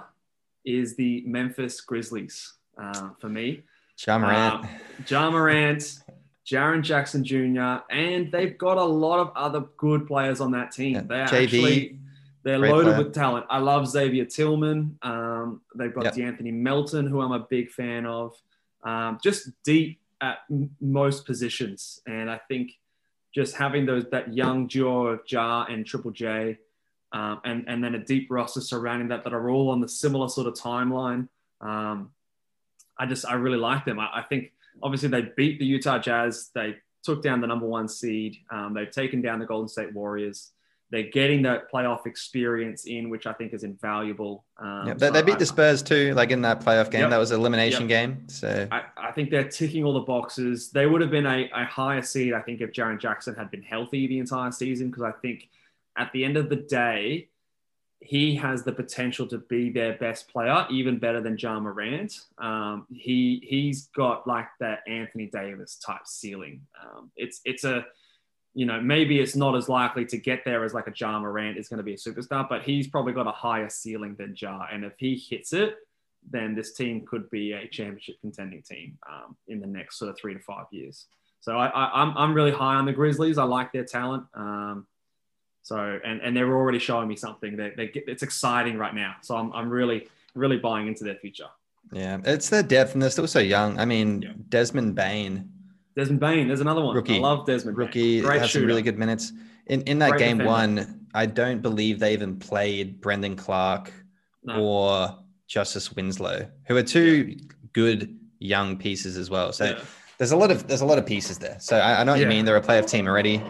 is the Memphis Grizzlies. Uh, for me, Ja Morant. Ja Morant, Jaren Jackson Jr., and they've got a lot of other good players on that team. Yeah, They are JV, actually they're loaded player. with talent. I love Xavier Tillman. Um, they've got Yep. De'Anthony Melton, who I'm a big fan of. Um, just deep at m- most positions, and I think just having those that young duo of Ja and Triple J, um, and and then a deep roster surrounding that that are all on the similar sort of timeline. Um, I just I really like them. I, I think obviously they beat the Utah Jazz. They took down the number one seed. Um, they've taken down the Golden State Warriors. They're getting that playoff experience in, which I think is invaluable. Um, so they beat I- the Spurs too, like in that playoff game. Yep. That was an elimination Yep. game. So I, I think they're ticking all the boxes. They would have been a, a higher seed, I think, if Jaren Jackson had been healthy the entire season, because I think at the end of the day, he has the potential to be their best player, even better than Ja Morant. Um, he he's got like that Anthony Davis type ceiling. Um, it's it's a you know maybe it's not as likely to get there as like a Ja Morant is going to be a superstar, but he's probably got a higher ceiling than Ja, and if he hits it, then this team could be a championship contending team um, in the next sort of three to five years. So I, I, I'm, I'm really high on the Grizzlies. I like their talent. Um, so and, and they're already showing me something that they get, it's exciting right now. So I'm, I'm really really buying into their future. yeah, it's their depth, and they're still so young. I mean, Yeah. Desmond Bane, Desmond Bane, there's another one. Rookie. I love Desmond. Bane. rookie, great had shooter. some really good minutes. In in that Great game defender. one, I don't believe they even played Brandon Clarke No. or Justice Winslow, who are two good young pieces as well. So Yeah. there's a lot of there's a lot of pieces there. So I, I know what Yeah. you mean. They're a playoff team already.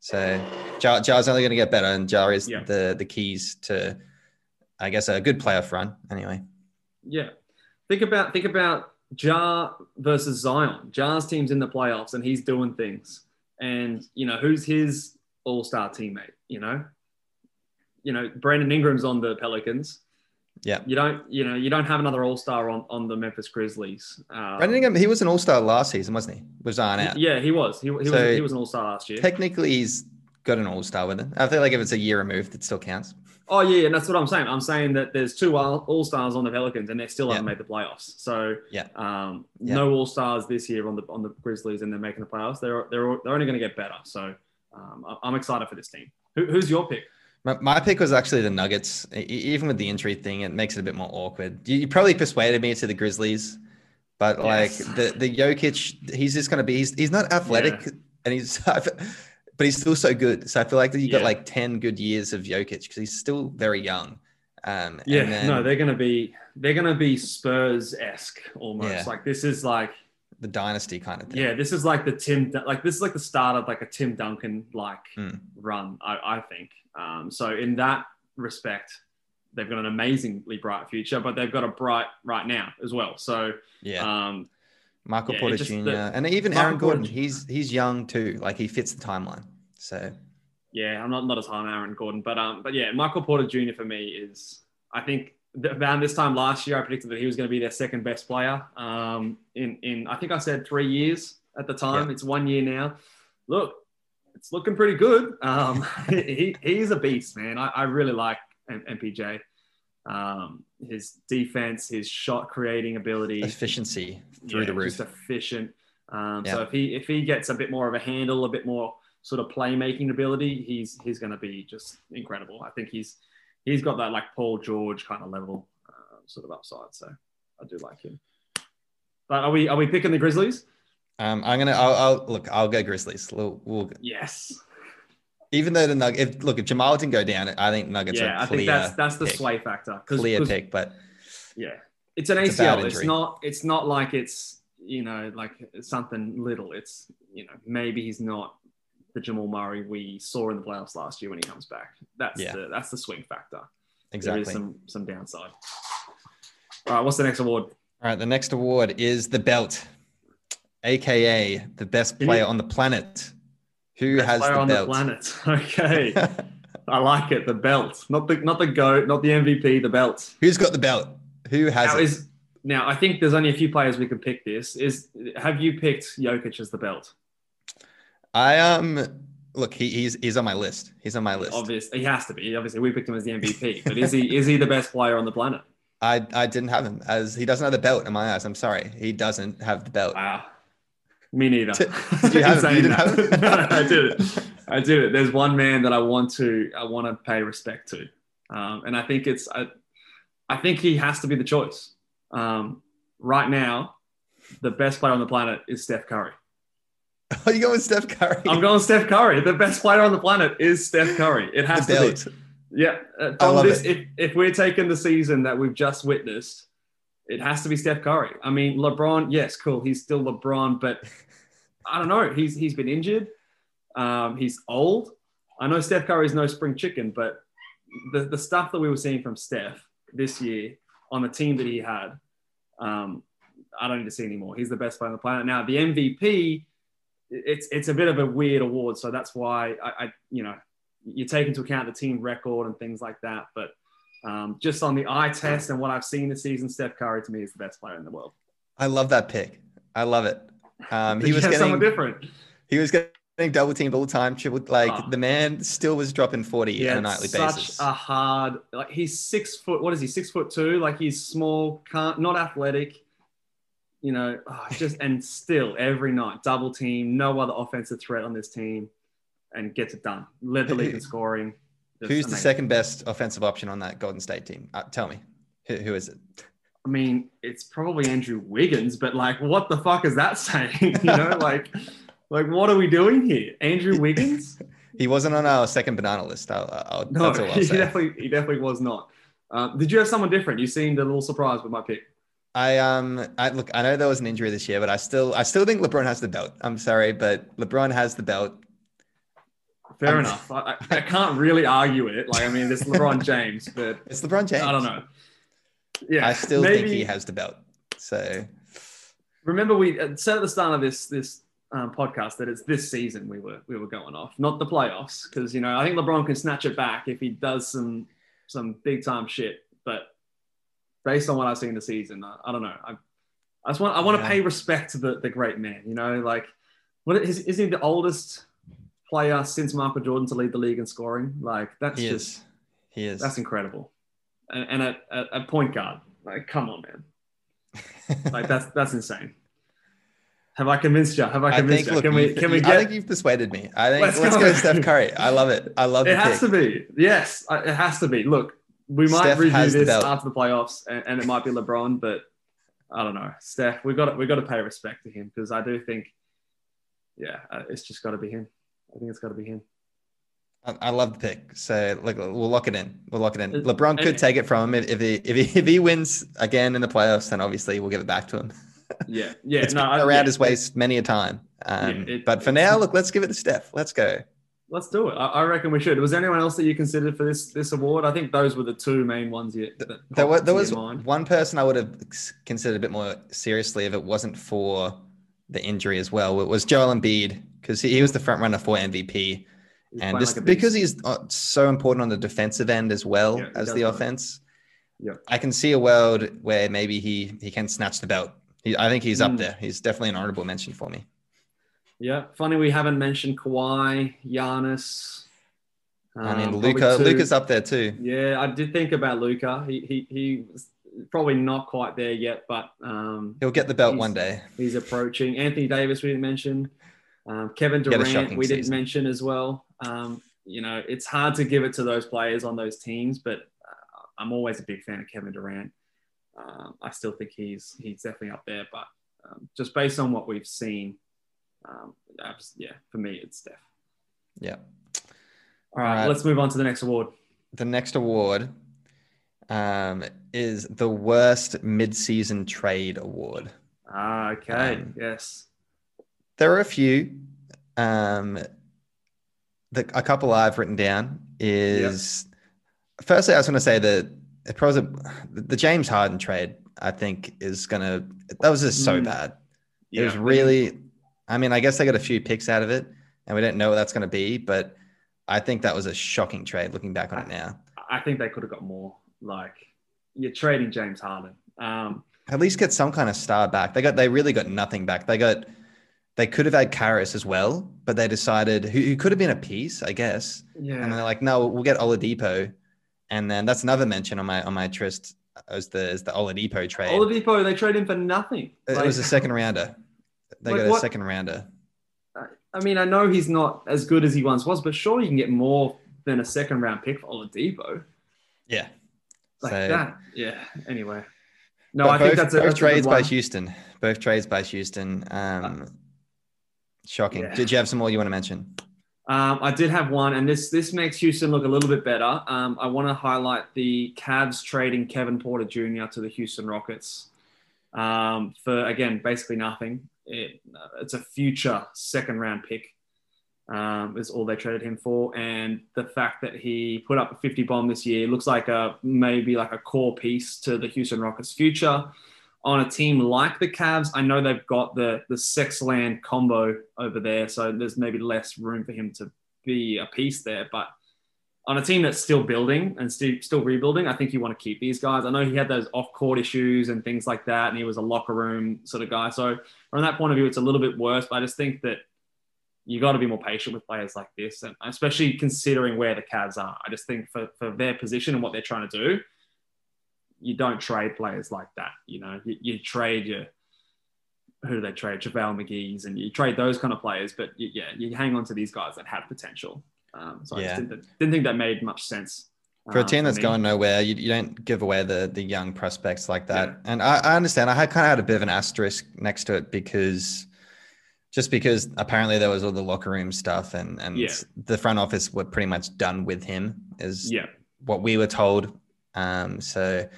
So Ja, Ja's only going to get better, and Ja is Yeah. the the keys to, I guess, a good playoff run. Anyway, Yeah. Think about think about Ja versus Zion. Ja's team's in the playoffs and he's doing things. And you know, who's his all-star teammate, you know? You know, Brandon Ingram's on the Pelicans. Yeah. You don't, you know, you don't have another all-star on, on the Memphis Grizzlies. Um, Brandon Ingram, he was an All Star last season, wasn't he? Was Zion out? Yeah, he was. He, he was he was an all-star last year. Technically, he's got an All Star with him. I feel like if it's a year removed, it still counts. Oh yeah, and that's what I'm saying. I'm saying that there's two all- all-stars on the Pelicans and they still haven't made the playoffs. So Yeah. um, Yeah. no all-stars this year on the on the Grizzlies and they're making the playoffs. They're they're, they're only going to get better. So um, I'm excited for this team. Who, who's your pick? My, my pick was actually the Nuggets. Even with the injury thing, it makes it a bit more awkward. You, you probably persuaded me to the Grizzlies, but like the the Jokic, he's just going to be. He's, he's not athletic, and he's but he's still so good. So I feel like that you got Yeah. like ten good years of Jokic because he's still very young. Um, Yeah, and then no, they're going to be they're going to be Spurs esque almost. Yeah. Like this is like the dynasty kind of thing. yeah, this is like the Tim like this is like the start of like a Tim Duncan like Hmm. run. I, I think. Um, so in that respect, they've got an amazingly bright future, but they've got a bright right now as well. So yeah. um, Michael yeah, Porter Jr. the- and even Michael Aaron Gordon. Porter- He's he's young too. Like he fits the timeline. So yeah, I'm not not as high on Aaron Gordon, but um, but yeah, Michael Porter Jr. for me is I think around this time last year I predicted that he was going to be their second best player. Um, in in I think I said three years at the time. Yeah. It's one year now. Look, it's looking pretty good. Um, he he's a beast, man. I, I really like M- MPJ. Um, his defense, his shot creating ability, efficiency through yeah, the roof. Just efficient. Um, Yeah. So if he if he gets a bit more of a handle, a bit more sort of playmaking ability, he's he's going to be just incredible. I think he's he's got that like Paul George kind of level uh, sort of upside. So I do like him. But are we are we picking the Grizzlies? Um, I'm gonna. I'll, I'll look. I'll go Grizzlies. We'll, we'll, Yes. even though the Nug, if look, if Jamal didn't go down, I think Nuggets yeah, I think that's that's the pick. sway factor. 'Cause- clear 'cause- pick. But Yeah, it's an It's ACL. It's not. It's not like it's you know like something little. It's you know maybe he's not the Jamal Murray we saw in the playoffs last year when he comes back. That's Yeah. the that's the swing factor. There exactly. is some some downside. All right, what's the next award? All right. The next award is the belt, aka the best player on the planet. Who Best has player the on belt? the planet? Okay, I like it. The belt, not the not the goat, not the MVP. The belt. Who's got the belt? Who has Now it? is now I think there's only a few players we can pick. This is have you picked Jokic as the belt? I um look. He, he's he's on my list. He's on my list. Obviously, he has to be. Obviously, we picked him as the MVP. But is he is he the best player on the planet? I I didn't have him as he doesn't have the belt in my eyes. I'm sorry. He doesn't have the belt. Wow. Me neither. Did- you have? You didn't have no, I did it. I did it. There's one man that I want to I want to pay respect to, um, and I think it's I, I think he has to be the choice. Um, right now, the best player on the planet is Steph Curry. Are you going Steph Curry? I'm going Steph Curry. The best player on the planet is Steph Curry. It has to be. Yeah, uh, I love this, it. if if we're taking the season that we've just witnessed, it has to be Steph Curry. I mean, LeBron, yes, cool, he's still LeBron, but I don't know. He's he's been injured. Um, he's old. I know Steph Curry is no spring chicken, but the, the stuff that we were seeing from Steph this year on the team that he had, um, I don't need to see anymore. He's the best player on the planet. Now, the MVP, it's it's a bit of a weird award, so that's why I, I you know you take into account the team record and things like that. But um, just on the eye test and what I've seen this season, Steph Curry to me is the best player in the world. I love that pick. I love it. Um, he was getting someone different. he was getting double teamed all the time. Triple like Oh. the man still was dropping forty Yeah, on a nightly such basis. Such a hard like he's six foot. What is he? Six foot two. Like he's small, can't not athletic. You know, oh, just and still every night double team, no other offensive threat on this team, and gets it done. Led the league in scoring. Just Who's the second best offensive option on that Golden State team? Uh, tell me, who, who is it? I mean, it's probably Andrew Wiggins, but like, what the fuck is that saying? You know, like, like what are we doing here? Andrew Wiggins? He wasn't on our second banana list. I'll, I'll, No, that's all I'll he definitely, he definitely was not. Uh, did you have someone different? You seemed a little surprised with my pick. I um, I look. I know there was an injury this year, but I still, I still think LeBron has the belt. I'm sorry, but LeBron has the belt. Fair I'm- enough. I, I I can't really argue it. Like, I mean, this LeBron James, but It's LeBron James. I don't know. Yeah, I still maybe, think he has the belt. So Remember, we said at the start of this this um, podcast that it's this season we were we were going off, not the playoffs, because you know I think LeBron can snatch it back if he does some some big time shit. But based on what I've seen this season, I, I don't know. I, I just want I want to Yeah. pay respect to the the great man. You know, like what is isn't he the oldest player since Michael Jordan to lead the league in scoring? Like that's he just is. He is. that's incredible. And, and at, at, at point guard, like come on, man. Like that's that's insane. Have I convinced you? Have I I convinced think. you? Look, can we can we I think you've persuaded me. I think Let's let's, go. go Steph Curry. I love it. I love it. it has pick. to be. Yes, I- it has to be. Look, we might Steph review the this after the playoffs, and, and it might be LeBron, but I don't know. Steph, we got to we got to pay respect to him because I do think, yeah, uh, it's just got to be him. I think it's got to be him. I, I love the pick. So like we'll lock it in. We'll lock it in. LeBron could take it from him if, if he if he if he wins again in the playoffs, then obviously we'll give it back to him. Yeah, yeah. it's no, been I- around yeah, his waist many a time. Um, Yeah, it- but for now, look, let's give it to Steph. Let's go. Let's do it. I, I reckon we should. Was there anyone else that you considered for this this award? I think those were the two main ones. You, There, was, there was one person I would have considered a bit more seriously if it wasn't for the injury as well. It was Joel Embiid because he, he was the front runner for MVP. He's and just like because he's uh, so important on the defensive end as well Yeah, as the offense, Yeah. I can see a world where maybe he he can snatch the belt. He, I think he's up Mm. there. He's definitely an honorable mention for me. Yeah, funny we haven't mentioned Kawhi, Giannis. I mean, um, Luka. Luka's up there too. Yeah, I did think about Luka. He he he was probably not quite there yet, but um, He'll get the belt one day. he's approaching. Anthony Davis we didn't mention. Um, Kevin He had a Durant we didn't season. mention as well. Um, you know, it's hard to give it to those players on those teams, but uh, I'm always a big fan of Kevin Durant. Um, I still think he's he's definitely up there, but um, just based on what we've seen, um, yeah, for me it's Steph. Yeah. All right, Alright. let's move on to the next award. The next award um, is the worst mid-season trade award. Ah, okay, yes. There are a few. Um, the, a couple I've written down is firstly, I was going to say that it probably the James Harden trade. I think is going to that was just so Mm. bad. Yeah, it was really. I mean, I guess they got a few picks out of it, and we don't know what that's going to be. But I think that was a shocking trade. Looking back on it now, I think they could have got more. Like you're trading James Harden. Um, at least get some kind of star back. They got they really got nothing back. They got they could have had Caris as well, but they decided who, who could have been a piece, I guess. yeah, And they're like, no, we'll get Oladipo. And then that's another mention on my on my trist as the as the Oladipo trade. Oladipo they trade him for nothing. it Like, was a second rounder. They Like got a what- second rounder. I mean, I know he's not as good as he once was, but surely you can get more than a second round pick for Oladipo. Yeah. Like So- that. Yeah. Anyway. No, I think that's a, both that's trades by. Houston. Both trades by Houston. Um, shocking. yeah. Did you have some more you want to mention? Um, I did have one, and this this makes Houston look a little bit better. Um, I want to highlight the Cavs trading Kevin Porter Jr. to the Houston Rockets um, for again basically nothing. It, uh, it's a future second round pick. um, is all they traded him for, and the fact that he put up a 50 bomb this year looks like a maybe like a core piece to the Houston Rockets' future. On a team like the Cavs, I know they've got the the Sexland combo over there, so there's maybe less room for him to be a piece there. But on a team that's still building and still still rebuilding, I think you want to keep these guys. I know he had those off court issues and things like that, and he was a locker room sort of guy. So from that point of view, it's a little bit worse. But I just think that you got to be more patient with players like this, and especially considering where the Cavs are. I just think for, for their position and what they're trying to do, you don't trade players like that. You know, you, you trade your who do they trade? JaVale McGee's, and you trade those kind of players. But you, yeah, you hang on to these guys that have potential. Um, so Yeah. I didn't, didn't think that made much sense. For a uh, team that's me. going nowhere, you, you don't give away the the young prospects like that. And I, I understand. I had kind of had a bit of an asterisk next to it because just because apparently there was all the locker room stuff and and Yeah. the front office were pretty much done with him is Yeah, what we were told. Um, so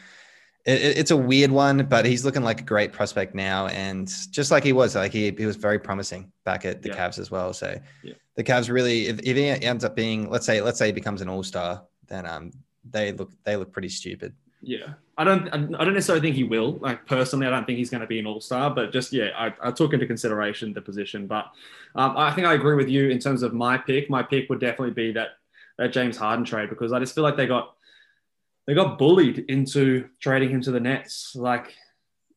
it, it- it's a weird one, but he's looking like a great prospect now, and just like he was, like he, he was very promising back at the Yeah. Cavs as well. So Yeah. the Cavs really, if, if he ends up being, let's say, let's say he becomes an All Star, then um they look they look pretty stupid. yeah. I don't. I don't necessarily think he will. Like personally, I don't think he's going to be an all star. But just yeah, I, I took into consideration the position. But um, I think I agree with you in terms of my pick. My pick would definitely be that that James Harden trade because I just feel like they got they got bullied into trading him to the Nets. Like,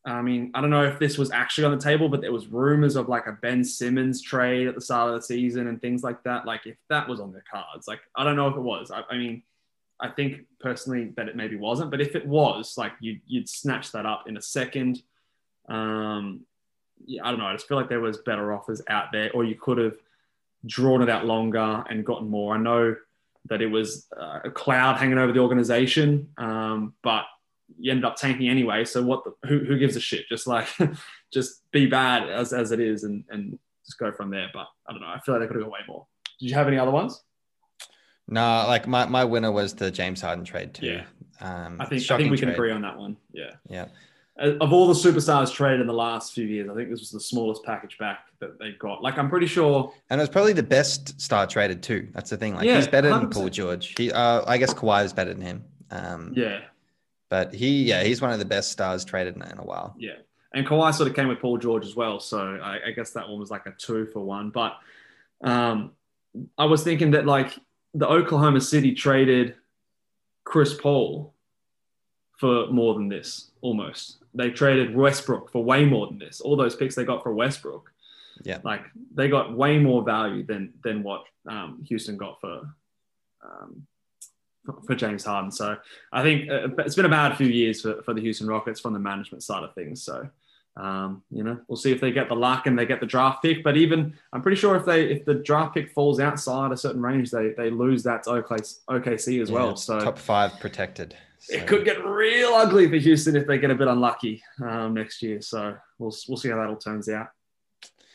I mean, I don't know if this was actually on the table, but there was rumors of like a Ben Simmons trade at the start of the season and things like that. Like, if that was on the cards, like I don't know if it was. I, I mean, I think personally that it maybe wasn't, but if it was, like you you'd snatch that up in a second. Um, yeah, I don't know. I just feel like there was better offers out there, or you could have drawn it out longer and gotten more. I know that it was uh, a cloud hanging over the organization, um, but you ended up tanking anyway. So what? The, who, who gives a shit? Just like, just be bad as, as it is, and and just go from there. But I don't know. I feel like they could have got way more. Did you have any other ones? No, like my, my winner was the James Harden trade too. Yeah. Um, I think I think we can trade. agree on that one. Yeah. Yeah. Of all the superstars traded in the last few years, I think this was the smallest package back that they got. Like I'm pretty sure. And it was probably the best star traded too. That's the thing. Like Yeah, he's better than 100%. Paul George. He, uh, I guess Kawhi is better than him. Um, Yeah. But he, yeah, he's one of the best stars traded in, in a while. Yeah. And Kawhi sort of came with Paul George as well. So I, I guess that one was like a two for one. But um, I was thinking that like the Oklahoma City traded Chris Paul for more than this, almost. They traded Westbrook for way more than this. All those picks they got for Westbrook. Yeah. Like they got way more value than than what um, Houston got for um, for- for James Harden. So I think uh, it's been a bad few years for, for the Houston Rockets from the management side of things. So um, you know we'll see if they get the luck and they get the draft pick. But even I'm pretty sure if they if the draft pick falls outside a certain range, they they lose that to OKC, OKC as Yeah, well. So top five protected. So- it could get real ugly for Houston if they get a bit unlucky um, next year. So we'll we'll see how that all turns out.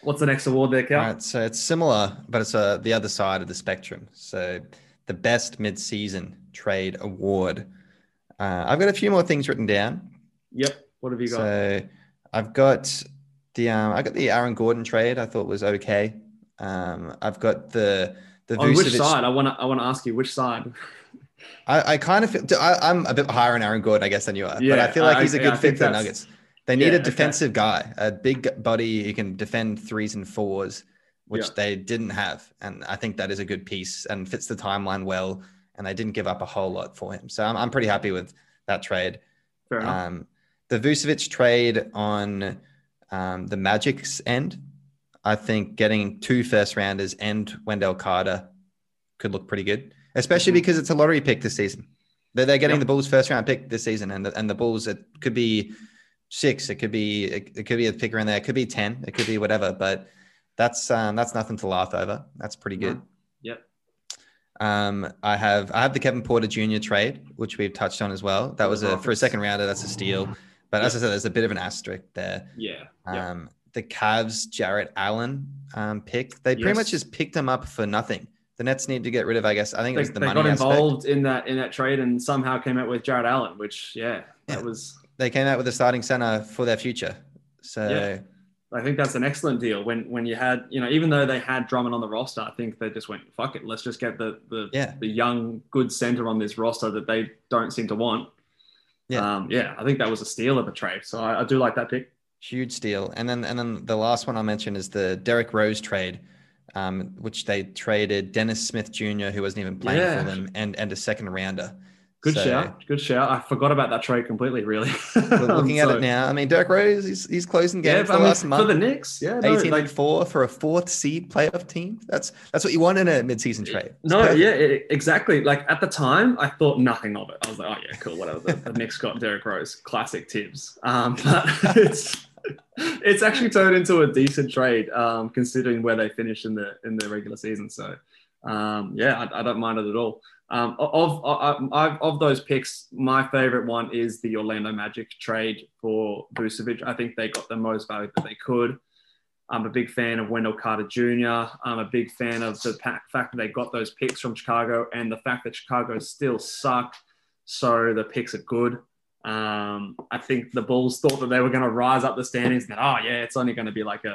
What's the next award there, Cal? All right, so it's similar, but it's uh, the other side of the spectrum. So the best mid-season trade award. Uh, I've got a few more things written down. Yep. What have you got? So I've got the um, I got the Aaron Gordon trade. I thought was okay. Um, I've got the the On which side? I want to I want to ask you which side. I, I kind of feel I, I'm a bit higher on Aaron Gordon, I guess, than you are. yeah, but I feel like he's a good I fit for the Nuggets. They need Yeah, a okay. defensive guy, a big body who can defend threes and fours, which Yeah. they didn't have. And I think that is a good piece and fits the timeline well. And they didn't give up a whole lot for him. So I'm, I'm pretty happy with that trade. Fair enough. Um, the Vucevic trade on um, the Magic's end, I think getting two first rounders and Wendell Carter could look pretty good, especially because it's a lottery pick this season. They're, they're getting Yep. the Bulls first round pick this season, and the, and the Bulls it could be six, it could be it, it could be a pick around there, it could be ten, it could be whatever, but that's um, that's nothing to laugh over. That's pretty good. No. Yep. Um, I have I have the Kevin Porter Jr. trade, which we've touched on as well. That was a for a second rounder. That's a steal. But as I said, there's a bit of an asterisk there. Yeah. Um, the Cavs Jarrett Allen um, pick, they pretty much just picked him up for nothing. The Nets need to get rid of, I guess. I think it they, was the they money got aspect. involved in that in that trade and somehow came out with Jarrett Allen, which yeah, that Yeah. was They came out with a starting center for their future. So Yeah. I think that's an excellent deal. When when you had, you know, even though they had Drummond on the roster, I think they just went, fuck it, let's just get the the, Yeah. the young good center on this roster that they don't seem to want. Yeah. Um, yeah, I think that was a steal of a trade. So I, I do like that pick. Huge steal. And then and then the last one I'll mention is the Derrick Rose trade, um, which they traded Dennis Smith Jr., who wasn't even playing Yeah. for them, and and a second rounder. Good So, shout. Good shout. I forgot about that trade completely, really. we're Looking at So- it now, I mean, Derrick Rose, he's, he's closing Yeah, games I mean, last for the Knicks, yeah, no, 18 like- and 4 for a fourth seed playoff team. That's that's what you want in a midseason trade. It's No, perfect. yeah, it, exactly. Like at the time, I thought nothing of it. I was like, oh yeah, cool, whatever. The, the Knicks got Derrick Rose, classic Thibs. Um, but it's it's actually turned into a decent trade, um, considering where they finished in the in the regular season. So um, yeah, I, I don't mind it at all. Um, of, of of those picks, my favorite one is the Orlando Magic trade for Vucevic. I think they got the most value that they could. I'm a big fan of Wendell Carter Jr. I'm a big fan of the fact that they got those picks from Chicago and the fact that Chicago still suck. So the picks are good. Um, I think the Bulls thought that they were going to rise up the standings that, oh, yeah, it's only going to be like a,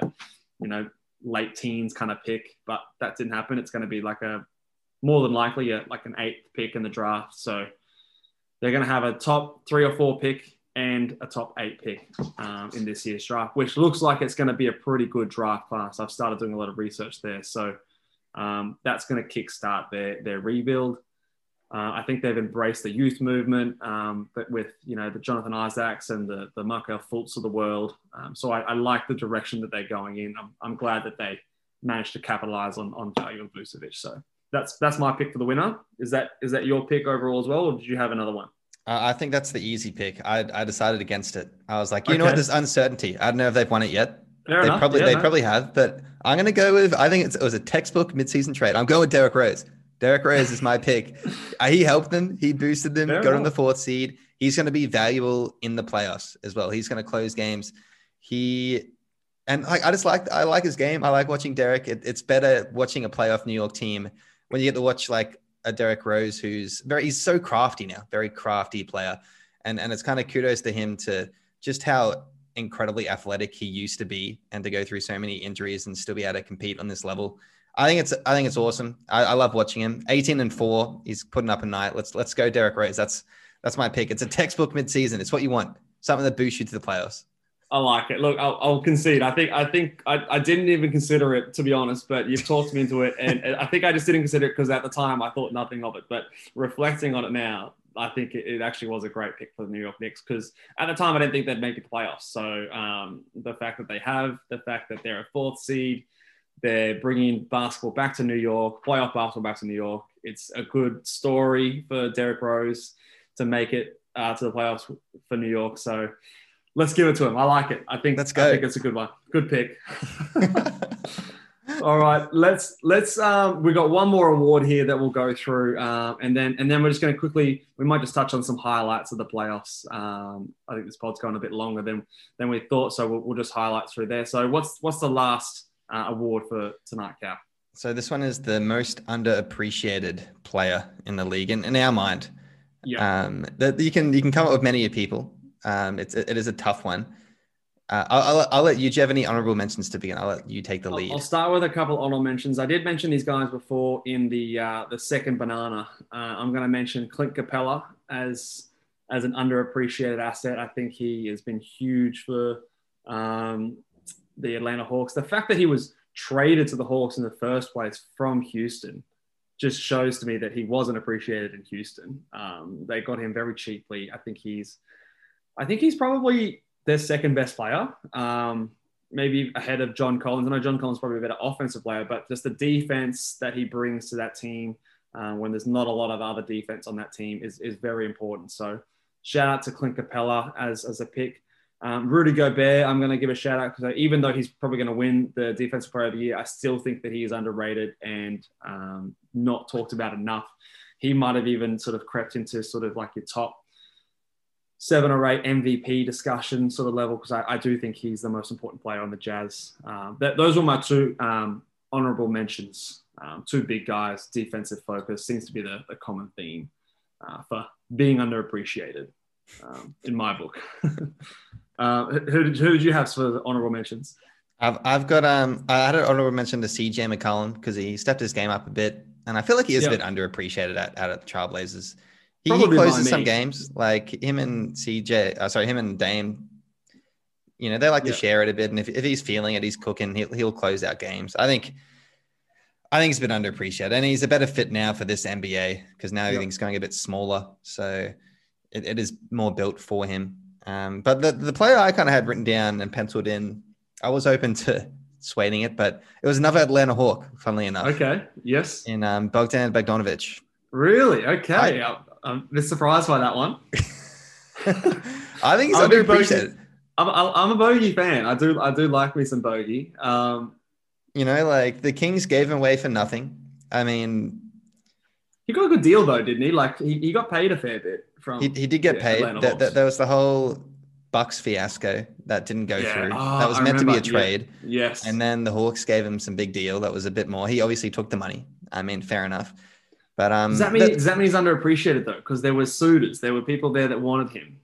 you know, late teens kind of pick, but that didn't happen. It's going to be like a more than likely a, like an eighth pick in the draft. So they're going to have a top three or four pick and a top eight pick um, in this year's draft, which looks like it's going to be a pretty good draft class. I've started doing a lot of research there, so um, that's going to kickstart their their rebuild. Uh, I think they've embraced the youth movement, um, but with you know the Jonathan Isaacs and the the Markelle Fultz of the world. Um, so I, I like the direction that they're going in. I'm, I'm glad that they managed to capitalize on on value of Vucevic. So that's that's my pick for the winner. Is that is that your pick overall as well, or did you have another one? Uh, I think that's the easy pick. I, I decided against it. I was like, you know what? There's uncertainty. I don't know if they've won it yet. Fair they enough. probably Yeah, they no. probably have, but I'm gonna go with. I think it's, it was a textbook midseason trade. I'm going with Derrick Rose. Derrick Rose is my pick. Uh, he helped them. He boosted them. Got on the fourth seed. He's going to be valuable in the playoffs as well. He's going to close games. He and like I just like I like his game. I like watching Derrick. It, it's better watching a playoff New York team when you get to watch like a Derrick Rose who's very he's so crafty now, very crafty player, and and it's kind of kudos to him to just how incredibly athletic he used to be and to go through so many injuries and still be able to compete on this level. I think it's I think it's awesome. I, I love watching him. 18 and four, he's putting up a night. Let's let's go, Derrick Rose. That's that's my pick. It's a textbook midseason. It's what you want. Something that boosts you to the playoffs. I like it. Look, I'll, I'll concede. I think I think I, I didn't even consider it to be honest, but you've talked me into it, and, I think I just didn't consider it because at the time I thought nothing of it. But reflecting on it now, I think it, it actually was a great pick for the New York Knicks because at the time I didn't think they'd make it to playoffs. So um, the fact that they have, the fact that they're a fourth seed, they're bringing basketball back to New York, playoff basketball back to New York. It's a good story for Derrick Rose to make it uh, to the playoffs for New York. So let's give it to him. I like it. I think Let's go. I think it's a good one. Good pick. All right, let's let's. Um, we got one more award here that we'll go through, um, and then and then we're just going to quickly. We might just touch on some highlights of the playoffs. Um, I think this pod's going a bit longer than than we thought, so we'll, we'll just highlight through there. So what's what's the last uh, award for tonight, Cap? So this one is the most underappreciated player in the league, in, in our mind. Yeah. Um, that you can you can come up with many people. Um, it's it is a tough one. Uh, I'll, I'll, I'll let you. Do you have any honorable mentions to begin? I'll let you take the I'll, lead. I'll start with a couple honorable mentions. I did mention these guys before in the uh, the second banana. Uh, I'm going to mention Clint Capela as as an underappreciated asset. I think he has been huge for um, the Atlanta Hawks. The fact that he was traded to the Hawks in the first place from Houston just shows to me that he wasn't appreciated in Houston. Um, they got him very cheaply. I think he's I think he's probably their second best player. Um, maybe ahead of John Collins. I know John Collins is probably a better offensive player, but just the defense that he brings to that team uh, when there's not a lot of other defense on that team is, is very important. So shout out to Clint Capella as, as a pick. Um, Rudy Gobert, I'm going to give a shout out because even though he's probably going to win the Defensive Player of the Year, I still think that he is underrated and um, not talked about enough. He might have even sort of crept into sort of like your top seven or eight MVP discussion sort of level because I, I do think he's the most important player on the Jazz. Um, that, those were my two um, honorable mentions. Um, two big guys, defensive focus seems to be the, the common theme uh, for being underappreciated um, in my book. uh, who, did, who did you have for the honorable mentions? I've I've got um I had an honorable mention to CJ McCollum because he stepped his game up a bit, and I feel like he is a bit underappreciated at, out at the Trailblazers. He, he closes some games like him and CJ. Uh, sorry, him and Dame. You know they like to share it a bit, and if, if he's feeling it, he's cooking. He'll he'll close out games. I think. I think he's been underappreciated, and he's a better fit now for this NBA because now everything's going a bit smaller, so it, it is more built for him. Um, but the the player I kind of had written down and penciled in, I was open to swaying it, but it was another Atlanta Hawk, funnily enough, Okay. Yes. in um, Bogdan Bogdanovic. Really? Okay. I- I'm a bit surprised by that one. I think he's I'm underappreciated. I'm, I'm a bogey fan. I do I do like me some bogey. Um, You know, like the Kings gave him away for nothing. I mean, he got a good deal though, didn't he? Like he, he got paid a fair bit from. he, he did get paid. That, that, there was the whole Bucks fiasco that didn't go Yeah. through. Oh, that was I meant to be a remember. Yeah. trade. yes. And then the Hawks gave him some big deal that was a bit more. He obviously took the money. I mean, fair enough. But um, does that mean that- does that mean he's underappreciated though? Because there were suitors, there were people there that wanted him.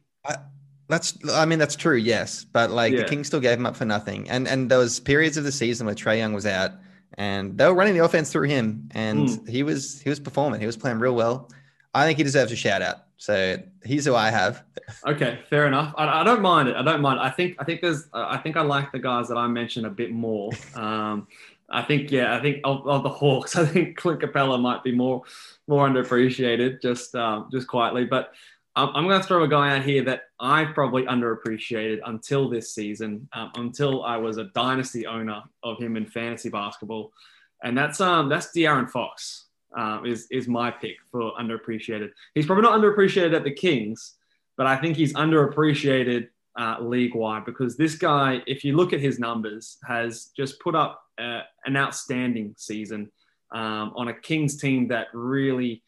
that's I mean that's true, yes. But like Yeah. the Kings still gave him up for nothing. And and there was periods of the season where Trae Young was out and they were running the offense through him and Hmm. he was he was performing. He was playing real well. I think he deserves a shout out. So he's who I have. Okay, fair enough. I, I don't mind it. I don't mind. I think I think there's I think I like the guys that I mentioned a bit more. Um, I think yeah, I think of, of the Hawks, I think Clint Capela might be more more underappreciated, just um, just quietly. But I'm, I'm going to throw a guy out here that I probably underappreciated until this season, um, until I was a dynasty owner of him in fantasy basketball, and that's um that's De'Aaron Fox. Uh, is is my pick for underappreciated. He's probably not underappreciated at the Kings, but I think he's underappreciated uh, league wide because this guy, if you look at his numbers, has just put up uh, an outstanding season um, on a Kings team that really,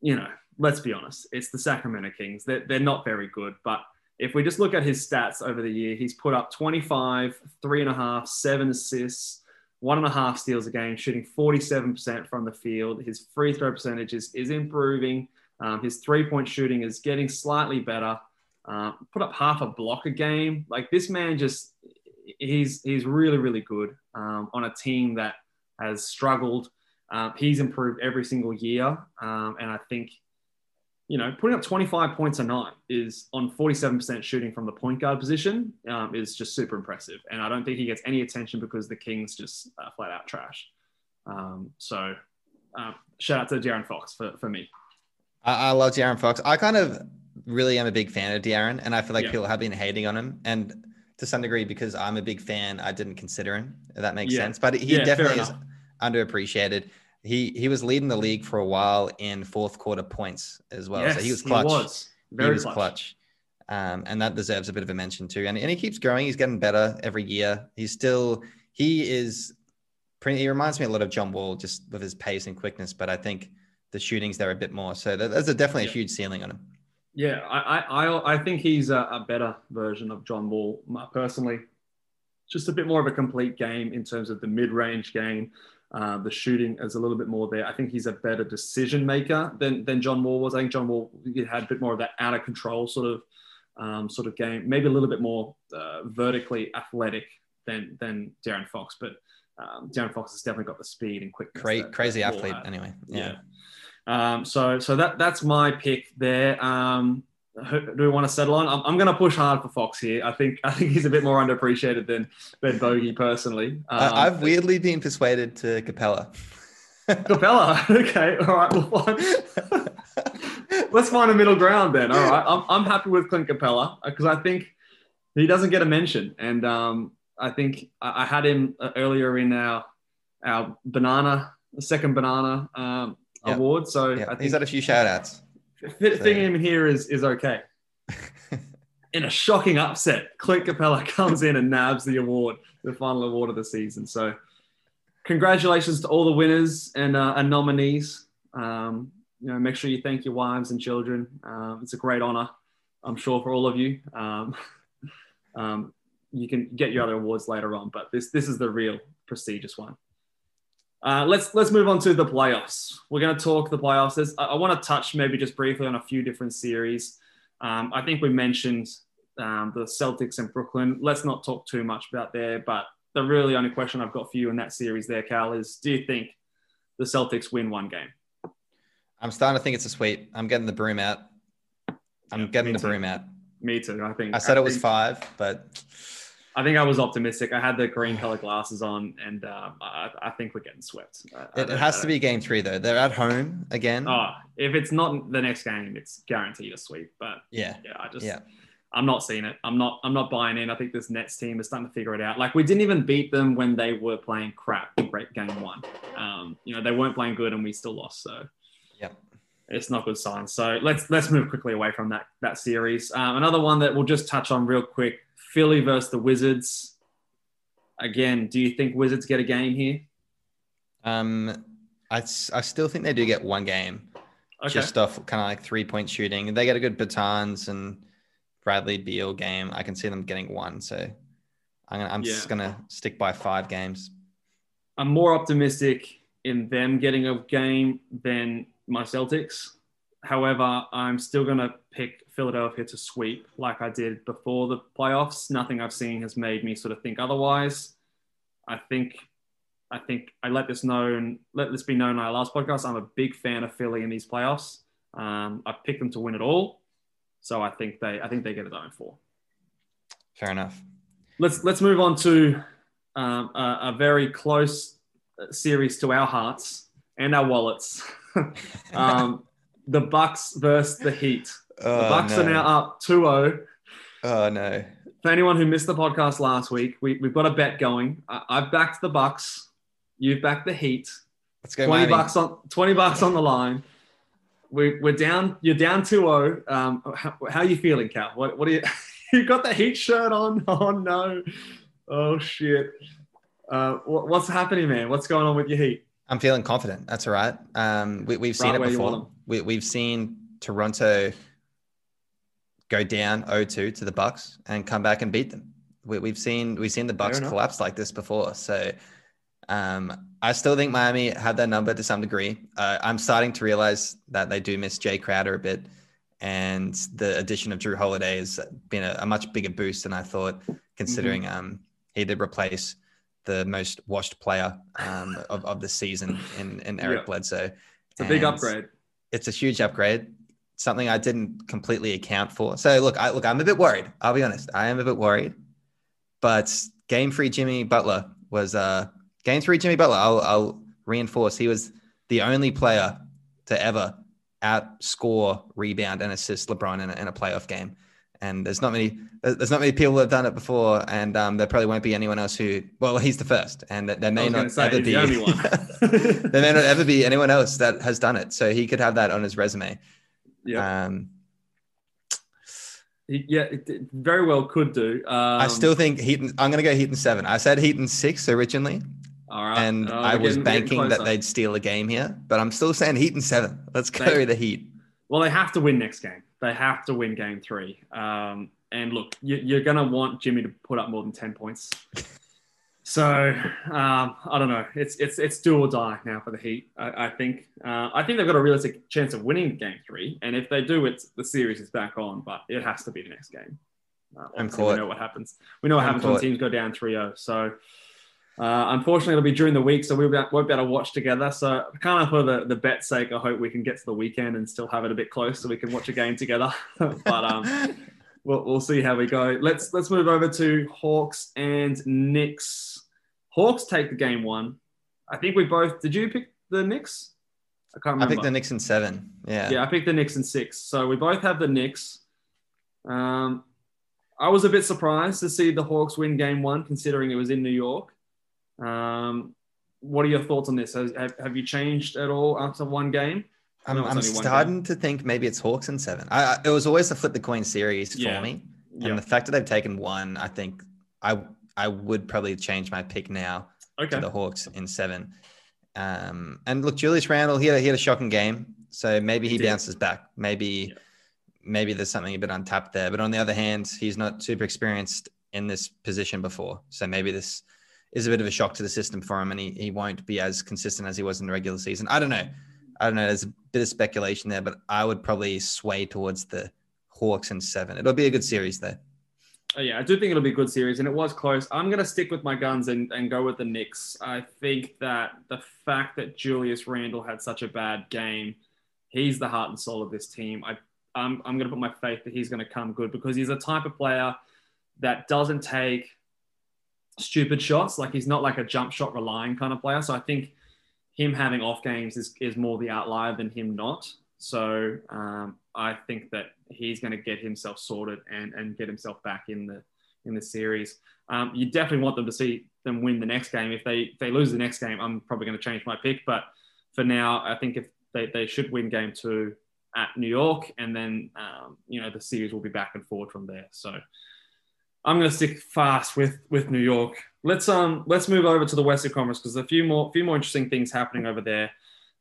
you know, let's be honest, it's the Sacramento Kings. They're, they're not very good, but if we just look at his stats over the year, he's put up 25, three and a half, seven assists, one and a half steals a game, shooting 47% from the field. His free throw percentage is, is improving. Um, his three point shooting is getting slightly better. Uh, put up half a block a game. Like this man just, he's he's really really good um, on a team that has struggled. Uh, he's improved every single year, um, and I think, you know, putting up 25 points a night is on 47% shooting from the point guard position um, is just super impressive. And I don't think he gets any attention because the Kings just uh, flat out trash. Um, so, um, shout out to De'Aaron Fox for, for me. I, I love De'Aaron Fox. I kind of really am a big fan of De'Aaron, and I feel like Yeah. people have been hating on him. And to some degree, because I'm a big fan, I didn't consider him. If that makes Yeah. sense. But he Yeah, definitely is underappreciated. He he was leading the league for a while in fourth quarter points as well. so he was clutch. He was He very was clutch. clutch. Um, and that deserves a bit of a mention too. And, and he keeps growing. He's getting better every year. He's still, he is, pretty, he reminds me a lot of John Wall just with his pace and quickness, but I think the shooting's there a bit more. So that- there's a, definitely a huge ceiling on him. Yeah, I, I, I- I think he's a, a better version of John Wall personally. Just a bit more of a complete game in terms of the mid-range game. Uh, the shooting is a little bit more there. I think he's a better decision maker than, than John Wall was. I think John Wall had a bit more of that out of control sort of um, sort of game, maybe a little bit more uh, vertically athletic than than De'Aaron Fox. But um, De'Aaron Fox has definitely got the speed and quickness. Cra- crazy athlete, had. anyway. Yeah. Yeah. Um, so so that that's my pick there. Um, do we want to settle on? I'm, I'm going to push hard for Fox here. I think I think he's a bit more underappreciated than than Bogey personally. Um, I, I've weirdly been persuaded to Capela. Capela. Okay, all right. We'll let's find a middle ground then. All right, I'm, I'm happy with Clint Capela because I think he doesn't get a mention, and um, I think I, I had him uh, earlier in our our banana second banana um, Yeah. award. So yeah, I think he's had a few shout outs. Fit- Fitting him here is is okay. in a shocking upset, Clint Capela comes in and nabs the award, the final award of the season. So, congratulations to all the winners and, uh, and nominees. Um, you know, make sure you thank your wives and children. Um, it's a great honor, I'm sure, for all of you. Um, um, you can get your other awards later on, but this this is the real prestigious one. Uh, let's let's move on to the playoffs. We're going to talk the playoffs. There's, I, I want to touch maybe just briefly on a few different series. Um, I think we mentioned um, the Celtics and Brooklyn. Let's not talk too much about there, but the really only question I've got for you in that series there, Cal, is do you think the Celtics win one game? I'm starting to think it's a sweep. I'm getting the broom out. I'm yeah, getting the too. broom out. Me too. I think I said I it was five, but I think I was optimistic. I had the green color glasses on, and uh, I, I, think we're getting swept. I, it, has to be game three though. They're at home again. Oh, if it's not the next game, it's guaranteed a sweep. But yeah, yeah, I just yeah. I'm not seeing it. I'm not. I'm not buying in. I think this Nets team is starting to figure it out. Like we didn't even beat them when they were playing crap in game one. Um, you know they weren't playing good, and we still lost. So yeah, it's not good signs. So let's let's move quickly away from that that series. Um, another one that we'll just touch on real quick: Philly versus the Wizards. Again, do you think Wizards get a game here? Um, I, I still think they do get one game, okay. just off kind of like three point shooting. They get a good Bertans and Bradley Beal game. I can see them getting one. So I'm gonna, I'm yeah. just gonna stick by five games. I'm more optimistic in them getting a game than my Celtics. However, I'm still going to pick Philadelphia to sweep like I did before the playoffs. Nothing I've seen has made me sort of think otherwise. I think I think I let this known let this be known in our last podcast. I'm a big fan of Philly in these playoffs. Um, I picked them to win it all, so I think they I think they get it done for. Fair enough. Let's let's move on to um, a, a very close series to our hearts and our wallets. um, the Bucks versus the Heat. Oh, the Bucks no. are now up 2-0. Oh no. For anyone who missed the podcast last week, we, we've got a bet going. I, I've backed the Bucks. You've backed the Heat. Let's go. 20 Miami. bucks on 20 bucks on the line. We, we're down. You're down 2-0. Um, how, how are you feeling, Cal? What, what are you? you got the Heat shirt on? Oh no! Oh shit! Uh, what, what's happening, man? What's going on with your Heat? I'm feeling confident. That's all right. Um, we, have seen right it before. We, we've seen Toronto go down 0-2 to the Bucks and come back and beat them. We, have seen we've seen the Bucks collapse like this before. So um, I still think Miami had that number to some degree. Uh, I'm starting to realize that they do miss Jae Crowder a bit, and the addition of Jrue Holiday has been a, a much bigger boost than I thought, considering mm-hmm. um, he did replace the most washed player um, of, of the season in, in Eric yeah. Bledsoe. It's a big upgrade. It's a huge upgrade. Something I didn't completely account for. So look, I look, I'm a bit worried. I'll be honest. I am a bit worried. But game three, Jimmy Butler was uh game three, Jimmy Butler. I'll, I'll reinforce. He was the only player to ever outscore, rebound, and assist LeBron in a, in a playoff game and there's not many there's not many people that have done it before, and um, there probably won't be anyone else who. Well, he's the first, and there may not say, ever be. The only one. there may not ever be anyone else that has done it, so he could have that on his resume. Yeah. Um, yeah, it very well could do. Um, I still think Heaton. I'm going to go Heaton seven. I said Heaton six originally. All right. And oh, I was getting, banking getting that they'd steal a game here, but I'm still saying Heaton seven. Let's go they, the Heat. Well, they have to win next game. They have to win game three. Um, and look, you, are going to want Jimmy to put up more than 10 points. So um, I don't know. It's it's it's do or die now for the Heat. I, I think uh, I think they've got a realistic chance of winning Game Three, and if they do, it's the series is back on. But it has to be the next game. Uh, I'm. We know what happens. We know what I'm happens caught. when teams go down 3-0. So uh, unfortunately, it'll be during the week, so we won't be able to watch together. So, kind of for the, the bet's sake, I hope we can get to the weekend and still have it a bit close so we can watch a game together. but um, we'll, we'll see how we go. Let's let's move over to Hawks and Knicks. Hawks take the game one. I think we both. Did you pick the Knicks? I can't remember. I picked the Knicks in seven. Yeah. Yeah, I picked the Knicks in six. So we both have the Knicks. Um, I was a bit surprised to see the Hawks win game one, considering it was in New York. Um, what are your thoughts on this? Have, have you changed at all after one game? I'm, I'm starting to think maybe it's Hawks and seven. I, I, it was always a flip the coin series yeah. for me, and yeah. the fact that they've taken one, I think I I would probably change my pick now okay. to the Hawks in seven. Um, and look, Julius Randle, he had, a, he had a shocking game, so maybe he, he bounces back. Maybe yeah. maybe there's something a bit untapped there. But on the other hand, he's not super experienced in this position before, so maybe this is a bit of a shock to the system for him, and he, he won't be as consistent as he was in the regular season. I don't know. I don't know. There's a bit of speculation there, but I would probably sway towards the Hawks and seven. It'll be a good series there. Uh, yeah, I do think it'll be a good series, and it was close. I'm going to stick with my guns and, and go with the Knicks. I think that the fact that Julius Randle had such a bad game, he's the heart and soul of this team. I, I'm, I'm going to put my faith that he's going to come good because he's a type of player that doesn't take stupid shots. Like he's not like a jump shot relying kind of player. So I think him having off games is, is more the outlier than him not. So um, I think that he's going to get himself sorted and, and get himself back in the in the series. Um, you definitely want them to see them win the next game. If they if they lose the next game, I'm probably going to change my pick. But for now, I think if they, they should win game two at New York, and then um, you know the series will be back and forward from there. So I'm going to stick fast with with New York. Let's um let's move over to the Western Conference because a few more few more interesting things happening over there.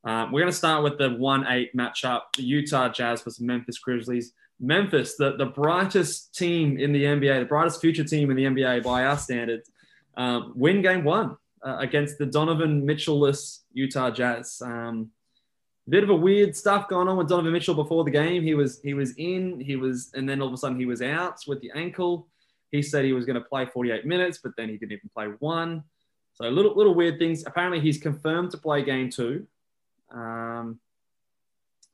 Um, we're going to start with the one eight matchup: Utah Jazz versus Memphis Grizzlies. Memphis, the, the brightest team in the NBA, the brightest future team in the NBA by our standards, um, win game one uh, against the Donovan Mitchell-less Utah Jazz. Um, bit of a weird stuff going on with Donovan Mitchell before the game. He was he was in, he was, and then all of a sudden he was out with the ankle. He said he was going to play 48 minutes, but then he didn't even play one. So little little weird things. Apparently he's confirmed to play game two. Um,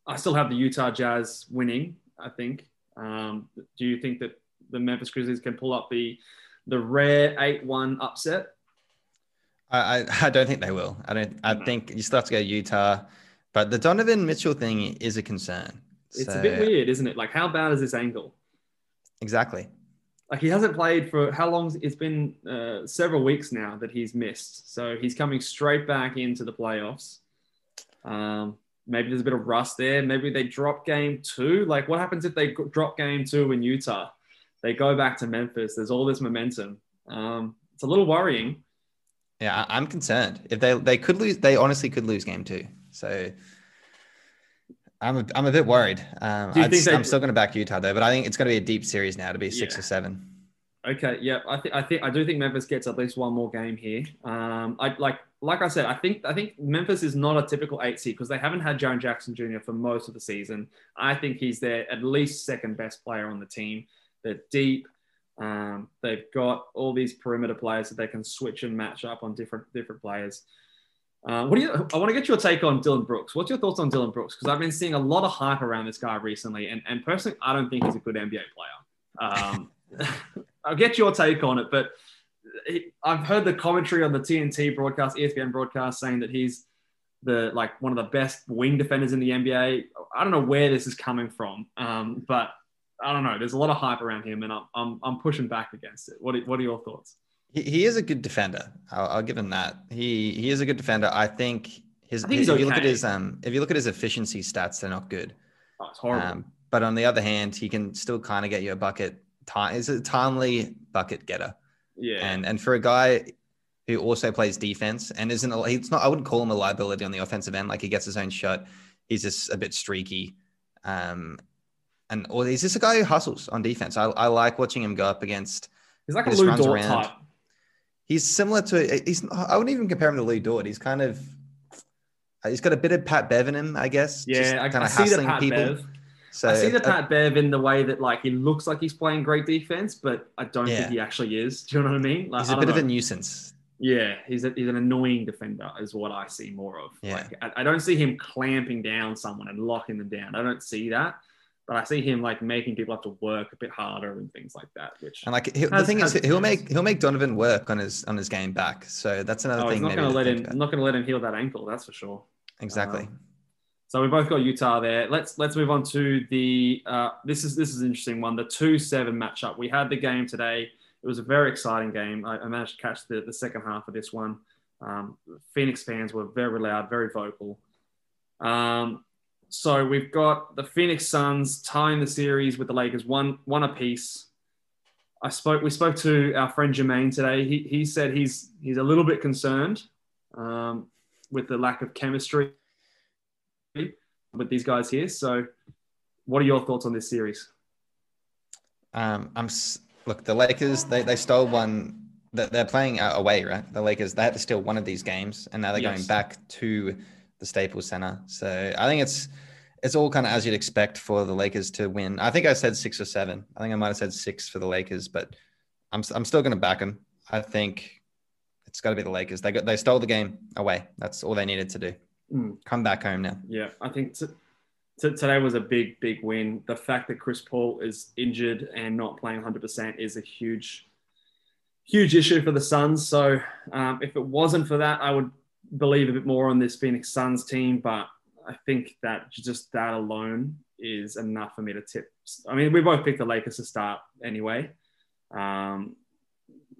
I still have the Utah Jazz winning. I think. Um, do you think that the Memphis Grizzlies can pull up the the rare eight one upset? I, I don't think they will. I don't. I think you still have to go Utah, but the Donovan Mitchell thing is a concern. It's so, a bit weird, isn't it? Like, how bad is this ankle? Exactly. Like he hasn't played for how long? It's been uh, several weeks now that he's missed. So he's coming straight back into the playoffs. Um, maybe there's a bit of rust there. Maybe they drop game two. Like, what happens if they drop game two in Utah? They go back to Memphis. There's all this momentum. Um, it's a little worrying. Yeah, I'm concerned. If they they could lose, they honestly could lose game two. So I'm a, I'm a bit worried. Um, I am still going to back Utah though, but I think it's going to be a deep series now to be six yeah. or seven. Okay, yeah, I think I think I do think Memphis gets at least one more game here. Um, I like like I said, I think I think Memphis is not a typical eight seed because they haven't had Jaren Jackson Jr. for most of the season. I think he's their at least second best player on the team. They're deep. Um, they've got all these perimeter players that they can switch and match up on different different players. Uh, what do you? I want to get your take on Dillon Brooks. What's your thoughts on Dillon Brooks? Because I've been seeing a lot of hype around this guy recently, and, and personally, I don't think he's a good NBA player. Um, I'll get your take on it, but I've heard the commentary on the TNT broadcast, ESPN broadcast, saying that he's the like one of the best wing defenders in the NBA. I don't know where this is coming from, um, but I don't know. There's a lot of hype around him, and I'm I'm, I'm pushing back against it. What are, what are your thoughts? He, he is a good defender. I'll, I'll, give him that. He he is a good defender. I think his. I think if okay. you look at his um, if you look at his efficiency stats, they're not good. Oh, it's horrible. Um, but on the other hand, he can still kind of get you a bucket time is a timely bucket getter. Yeah. And and for a guy who also plays defense and isn't a, he's not I wouldn't call him a liability on the offensive end. Like he gets his own shot. He's just a bit streaky. Um and or he's just a guy who hustles on defense. I, I like watching him go up against He's like a Lu Dort type. He's similar to he's I wouldn't even compare him to Lu Dort. He's kind of he's got a bit of Pat Bev in him, I guess. Yeah, I, kind of I the Pat people. Bev. So I see the Pat Bev in the way that like he looks like he's playing great defense, but I don't yeah. think he actually is. Do you know what I mean? Like, he's a bit know. of a nuisance. Yeah, he's a, he's an annoying defender, is what I see more of. Yeah. Like, I, I, don't see him clamping down someone and locking them down. I don't see that, but I see him like making people have to work a bit harder and things like that. Which and like has, the thing has, is, he'll make he'll make Donovan work on his on his game back. So that's another oh, thing. He's not going to let him. Not going to let him heal that ankle. That's for sure. Exactly. Um, so we both got Utah there. Let's let's move on to the uh, this is this is an interesting one. The two seven matchup. We had the game today. It was a very exciting game. I, I managed to catch the, the second half of this one. Um, Phoenix fans were very loud, very vocal. Um, so we've got the Phoenix Suns tying the series with the Lakers one one apiece. I spoke. We spoke to our friend Jermaine today. He, he said he's he's a little bit concerned um, with the lack of chemistry with these guys here. So, what are your thoughts on this series? Um, I'm look the Lakers. They they stole one. That they're playing away, right? The Lakers they had to steal one of these games, and now they're yes. going back to the Staples Center. So I think it's it's all kind of as you'd expect for the Lakers to win. I think I said six or seven. I think I might have said six for the Lakers, but I'm I'm still going to back them. I think it's got to be the Lakers. They got they stole the game away. That's all they needed to do. Mm. Come back home now. Yeah, I think t- t- today was a big, big win. The fact that Chris Paul is injured and not playing 100% is a huge, huge issue for the Suns. So um, if it wasn't for that, I would believe a bit more on this Phoenix Suns team. But I think that just that alone is enough for me to tip. I mean, we both picked the Lakers to start anyway. Um,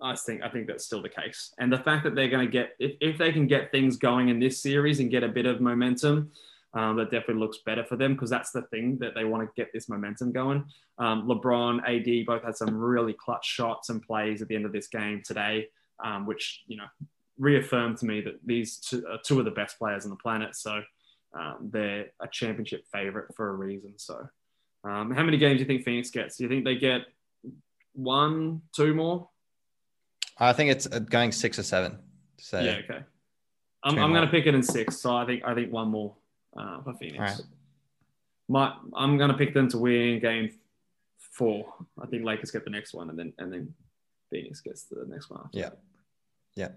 I think I think that's still the case. And the fact that they're going to get if, if they can get things going in this series and get a bit of momentum, um, that definitely looks better for them because that's the thing that they want to get this momentum going. Um, LeBron, AD both had some really clutch shots and plays at the end of this game today, um, which you know reaffirmed to me that these two are two of the best players on the planet. So um, they're a championship favorite for a reason. So um, how many games do you think Phoenix gets? Do you think they get one, two more? I think it's uh, going six or seven. So yeah, okay. I'm, I'm going to pick it in six. So I think I think one more uh, for Phoenix. Right. My, I'm going to pick them to win game four. I think Lakers get the next one, and then and then Phoenix gets the next one. after yeah, yeah.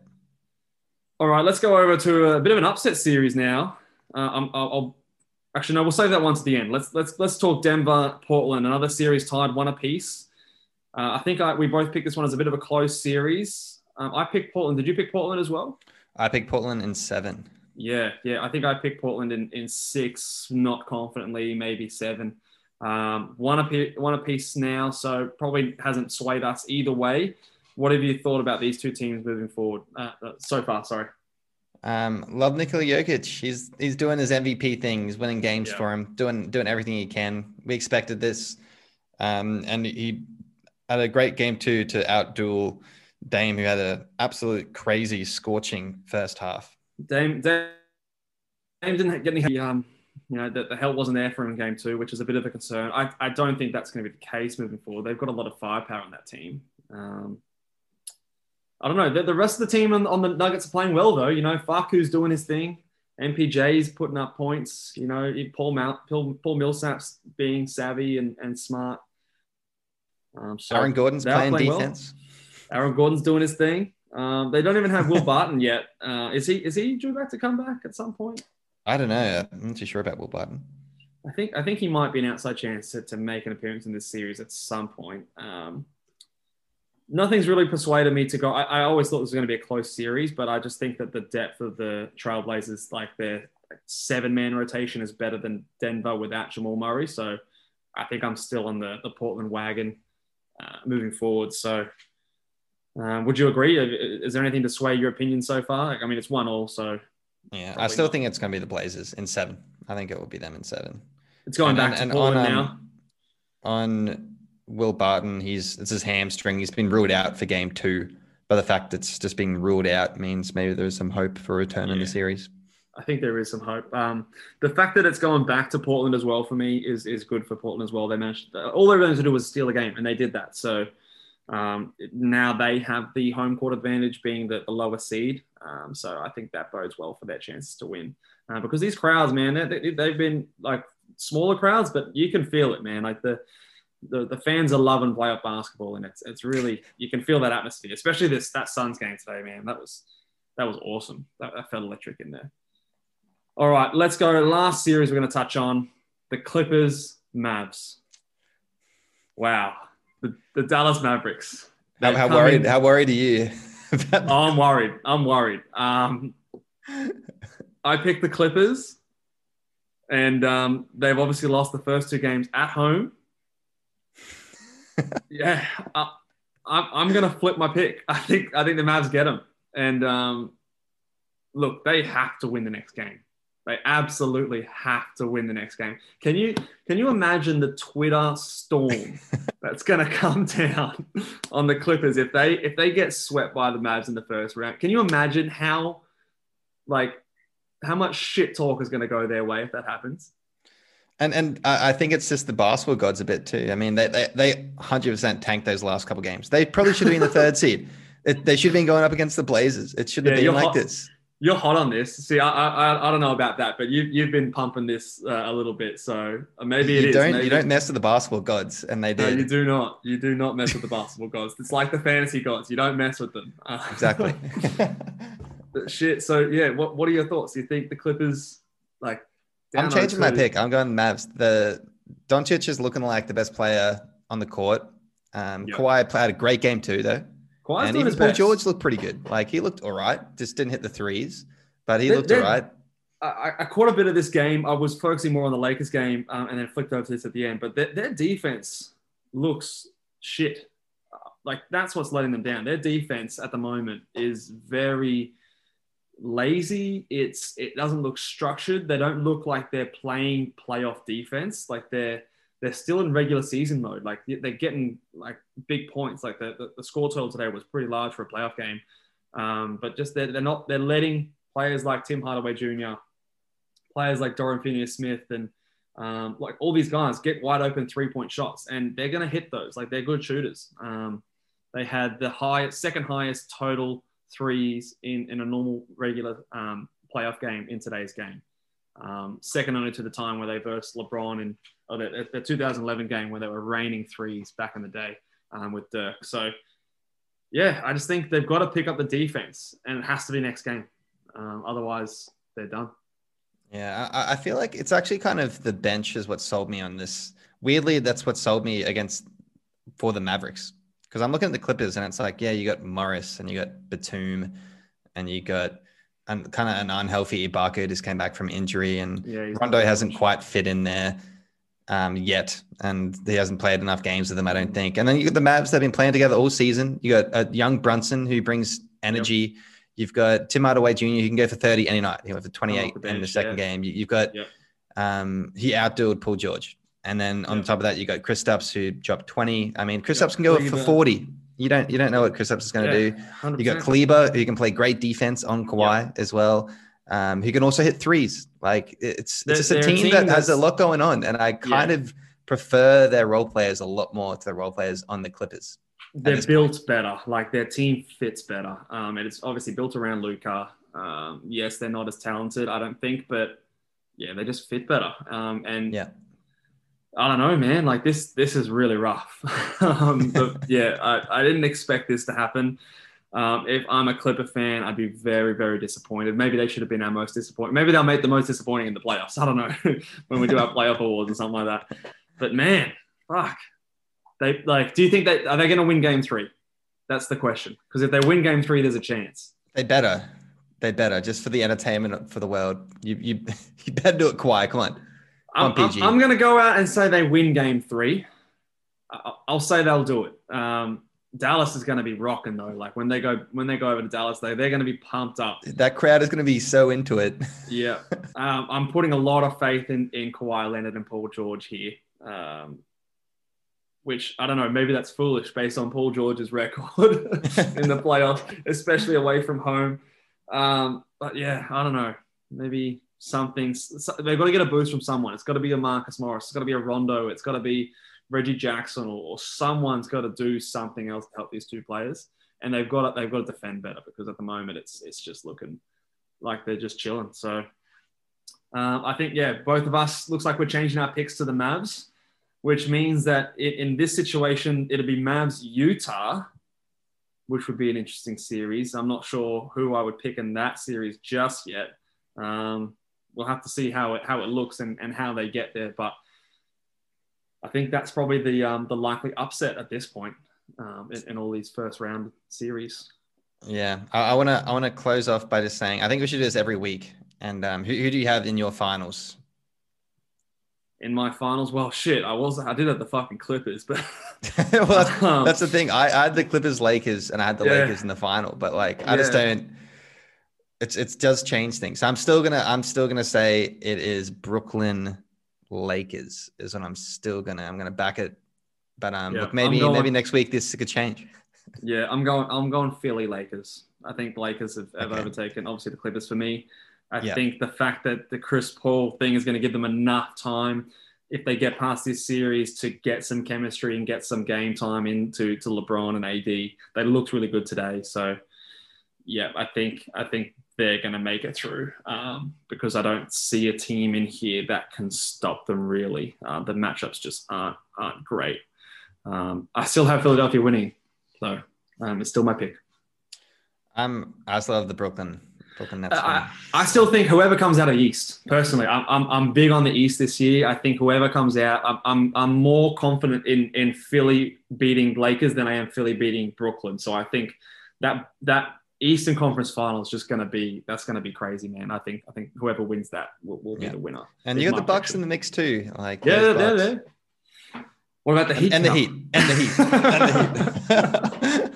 All right, let's go over to a bit of an upset series now. Uh, I'm, I'll, I'll actually no, we'll save that one to the end. Let's let's let's talk Denver, Portland, another series tied one apiece. Uh, I think I, we both picked this one as a bit of a close series. Um, I picked Portland. Did you pick Portland as well? I picked Portland in seven. Yeah, yeah. I think I picked Portland in, in six, not confidently, maybe seven. Um, one apiece, one apiece now, so probably hasn't swayed us either way. What have you thought about these two teams moving forward uh, uh, so far? Sorry. Um, love Nikola Jokic. He's he's doing his MVP thing. He's winning games Yeah. for him, doing doing everything he can. We expected this, um, and he had a great game too to outduel Dame, who had an absolute crazy scorching first half. Dame, Dame, Dame didn't get any. Um, you know, the, the help wasn't there for him in game two, which is a bit of a concern. I, I don't think that's going to be the case moving forward. They've got a lot of firepower on that team. Um, I don't know. The, the rest of the team on, on the Nuggets are playing well, though. You know, Facu's doing his thing. MPJ's putting up points. You know, Paul Mount, Paul, Paul Millsap's being savvy and, and smart. Um, so Aaron Gordon's playing, well. defense. Aaron Gordon's doing his thing. Um, they don't even have Will Barton yet. Uh, is he is he due back to come back at some point? I don't know. I'm not too sure about Will Barton. I think I think he might be an outside chance to, to make an appearance in this series at some point. Um, nothing's really persuaded me to go. I, I always thought this was going to be a close series, but I just think that the depth of the Trailblazers, like their seven man rotation, is better than Denver without Jamal Murray. So I think I'm still on the, the Portland wagon uh, moving forward. So um, would you agree? Is there anything to sway your opinion so far? I mean, it's one all, so Yeah, I still not. think it's going to be the Blazers in seven. I think it will be them in seven. it's going And- back and- to and on, now. um, On Will Barton, he's it's his hamstring. He's been ruled out for game two. But the fact it's just being ruled out means maybe there's some hope for a return in the series. I think there is some hope. Um, the fact that it's going back to Portland as well for me is is good for Portland as well. They managed all they wanted to do was steal a game, and they did that. So um, now they have the home court advantage, being the, the lower seed. Um, so I think that bodes well for their chances to win. Uh, because these crowds, man, they, they've been like smaller crowds, but you can feel it, man. Like the the, the fans are loving playoff basketball, and it's it's really you can feel that atmosphere, especially this that Suns game today, man. That was that was awesome. That, that felt electric in there. All right, let's go. Last series we're going to touch on the Clippers Mavs. Wow, the, the Dallas Mavericks. How, how worried? in- How worried are you? Oh, I'm worried. I'm worried. Um, I picked the Clippers, and um, they've obviously lost the first two games at home. yeah, I, I'm, I'm going to flip my pick. I think I think the Mavs get them, and um, look, they have to win the next game. They absolutely have to win the next game. Can you can you imagine the Twitter storm that's going to come down on the Clippers if they if they get swept by the Mavs in the first round? Can you imagine how like how much shit talk is going to go their way if that happens? And and I think it's just the basketball gods a bit too. I mean, they they they hundred percent tanked those last couple games. They probably should have been the third seed. It, they should have been going up against the Blazers. It should have Yeah, been like hot. this. You're hot on this. See, I, I, I don't know about that, but you've you've been pumping this uh, a little bit. So uh, maybe it you is. don't Maybe- you don't mess with the basketball gods, and they No, you do not. You do not mess with the basketball gods. It's like the fantasy gods. You don't mess with them. Uh, exactly. shit. So yeah, what what are your thoughts? Do you think the Clippers like? I'm changing my pick. I'm going Mavs. The Doncic is looking like the best player on the court. Um, Yeah. Kawhi played a great game too, though. Kawhi's and even Paul best. George looked pretty good. Like he looked all right. Just didn't hit the threes, but he looked all right. I, I- I caught a bit of this game. I was focusing more on the Lakers game um, and then flicked over to this at the end. But their, their defense looks shit. Like that's what's letting them down. Their defense at the moment is very lazy. It's it doesn't look structured. They don't look like they're playing playoff defense. Like they're they're still in regular season mode. Like they're getting like big points. Like the, the, the score total today was pretty large for a playoff game. Um, but just they're, they're not they're letting players like Tim Hardaway Jr., players like Dorian Finney-Smith, and um, like all these guys get wide open three point shots, and they're to hit those. Like they're good shooters. Um, they had the highest, second highest total threes in, in a normal regular um, playoff game in today's game. Um, second only to the time where they versed LeBron in oh, the, the 2011 game where they were raining threes back in the day um, with Dirk. So, yeah, I just think they've got to pick up the defense, and it has to be next game. Um, otherwise, they're done. Yeah, I, I feel like it's actually kind of the bench is what sold me on this. Weirdly, that's what sold me against for the Mavericks because I'm looking at the Clippers and it's like, yeah, you got Morris and you got Batum and you got and kind of an unhealthy Ibaka who just came back from injury and Yeah, Rondo hasn't quite fit in there um, yet, and he hasn't played enough games with them, I don't think. And then you got the Mavs that have been playing together all season. You got a young Brunson who brings energy. You've got Tim Hardaway Jr. who can go for 30 any night. He went for 28 the in the second yeah. game. You, you've got Yep. um, he outdueled Paul George. And then on Yep. top of that, you got Kristaps who dropped 20. I mean, Chris Yep. Can go Kleber. for 40. You don't you don't know what Kristaps is going to Yeah, do. 100%. You got Kleber, who can play great defense on Kawhi as well. Um, who can also hit threes. Like it's it's just a team, team that has a lot going on, and I kind of prefer their role players a lot more to the role players on the Clippers. they're built better. Like their team fits better. Um, and it's obviously built around Luka. Um, yes, they're not as talented, I don't think, but yeah, they just fit better. Um, and Yeah. I don't know, man. Like this, this is really rough. um, but yeah, I, I didn't expect this to happen. Um, if I'm a Clipper fan, I'd be very, very disappointed. Maybe they should have been our most disappointing. Maybe they'll make the most disappointing in the playoffs. I don't know when we do our playoff awards or something like that. But man, fuck. They like. Do you think that are they going to win Game Three? That's the question. Because if they win Game Three, there's a chance. They better, they better just for the entertainment for the world. You you you better do it, quiet. Come on. I'm, on, PG. I'm, going to go out and say they win Game Three. I- I'll say they'll do it. Um, Dallas is going to be rocking though. Like when they go when they go over to Dallas, they they're going to be pumped up. That crowd is going to be so into it. Yeah, um, I'm putting a lot of faith in in Kawhi Leonard and Paul George here. Um, which I don't know, maybe that's foolish based on Paul George's record in the playoffs, especially away from home. Um, but yeah, I don't know. Maybe something they've got to get a boost from someone. It's got to be a Marcus Morris. It's got to be a Rondo. It's got to be Reggie Jackson, or, or someone's got to do something else to help these two players. And they've got to, they've got to defend better because at the moment it's it's just looking like they're just chilling. So um, I think yeah, both of us looks like we're changing our picks to the Mavs, which means that i in this situation it'll be Mavs Utah, which would be an interesting series. I'm not sure who I would pick in that series just yet. Um, we'll have to see how it how it looks and, and how they get there. But I think that's probably the um, the likely upset at this point um, in, in all these first round series. Yeah, I want to I want to close off by just saying I think we should do this every week. And um, who, who do you have in your finals? In my finals, well, shit, I was I did have the fucking Clippers, but well, that's, Um, that's the thing. I, I had the Clippers, Lakers, and I had the Yeah. Lakers in the final. But like, I just don't. It's it does change things. So I'm still gonna I'm still gonna say it is Brooklyn Lakers is what I'm still gonna I'm gonna back it. But um, Yeah, look, maybe going- maybe next week this could change. Yeah, I'm going. I'm going Philly Lakers. I think the Lakers have, have Okay. overtaken obviously the Clippers for me. I Yeah. think the fact that the Chris Paul thing is going to give them enough time if they get past this series to get some chemistry and get some game time into to LeBron and AD. They looked really good today. So yeah, I think I think they're going to make it through um, because I don't see a team in here that can stop them really. Uh, the matchups just aren't, aren't great. Um, I still have Philadelphia winning, so um, it's still my pick. Um, I still have the Brooklyn Brooklyn Nets. I, I still think whoever comes out of East, personally, I'm, I'm, I'm big on the East this year. I think whoever comes out, I'm, I'm, I'm more confident in, in Philly beating Lakers than I am Philly beating Brooklyn. So I think that that Eastern Conference Final is just going to be that's going to be crazy, man. I think I think whoever wins that will, will be Yeah. the winner. and you got the Bucks in the mix too. Like Yeah, they're there. What about the Heat? and the? Heat and the Heat and the Heat.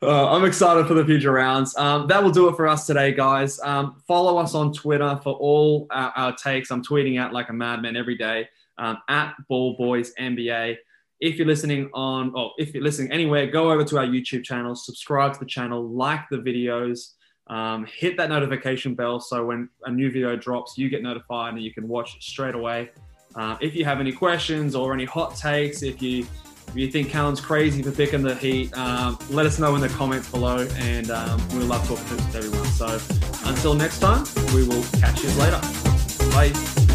Uh, I'm excited for the future rounds. Um, that will do it for us today, guys. Um, follow us on Twitter for all our, our takes. I'm tweeting out like a madman every day um, at Ball Boys NBA. If you're listening on, or if you're listening anywhere, go over to our YouTube channel, subscribe to the channel, like the videos, um, hit that notification bell so when a new video drops, you get notified and you can watch it straight away. Uh, if you have any questions or any hot takes, if you if you think Callan's crazy for picking the Heat, um, let us know in the comments below, and um, we love talking to everyone. So until next time, we will catch you later. Bye.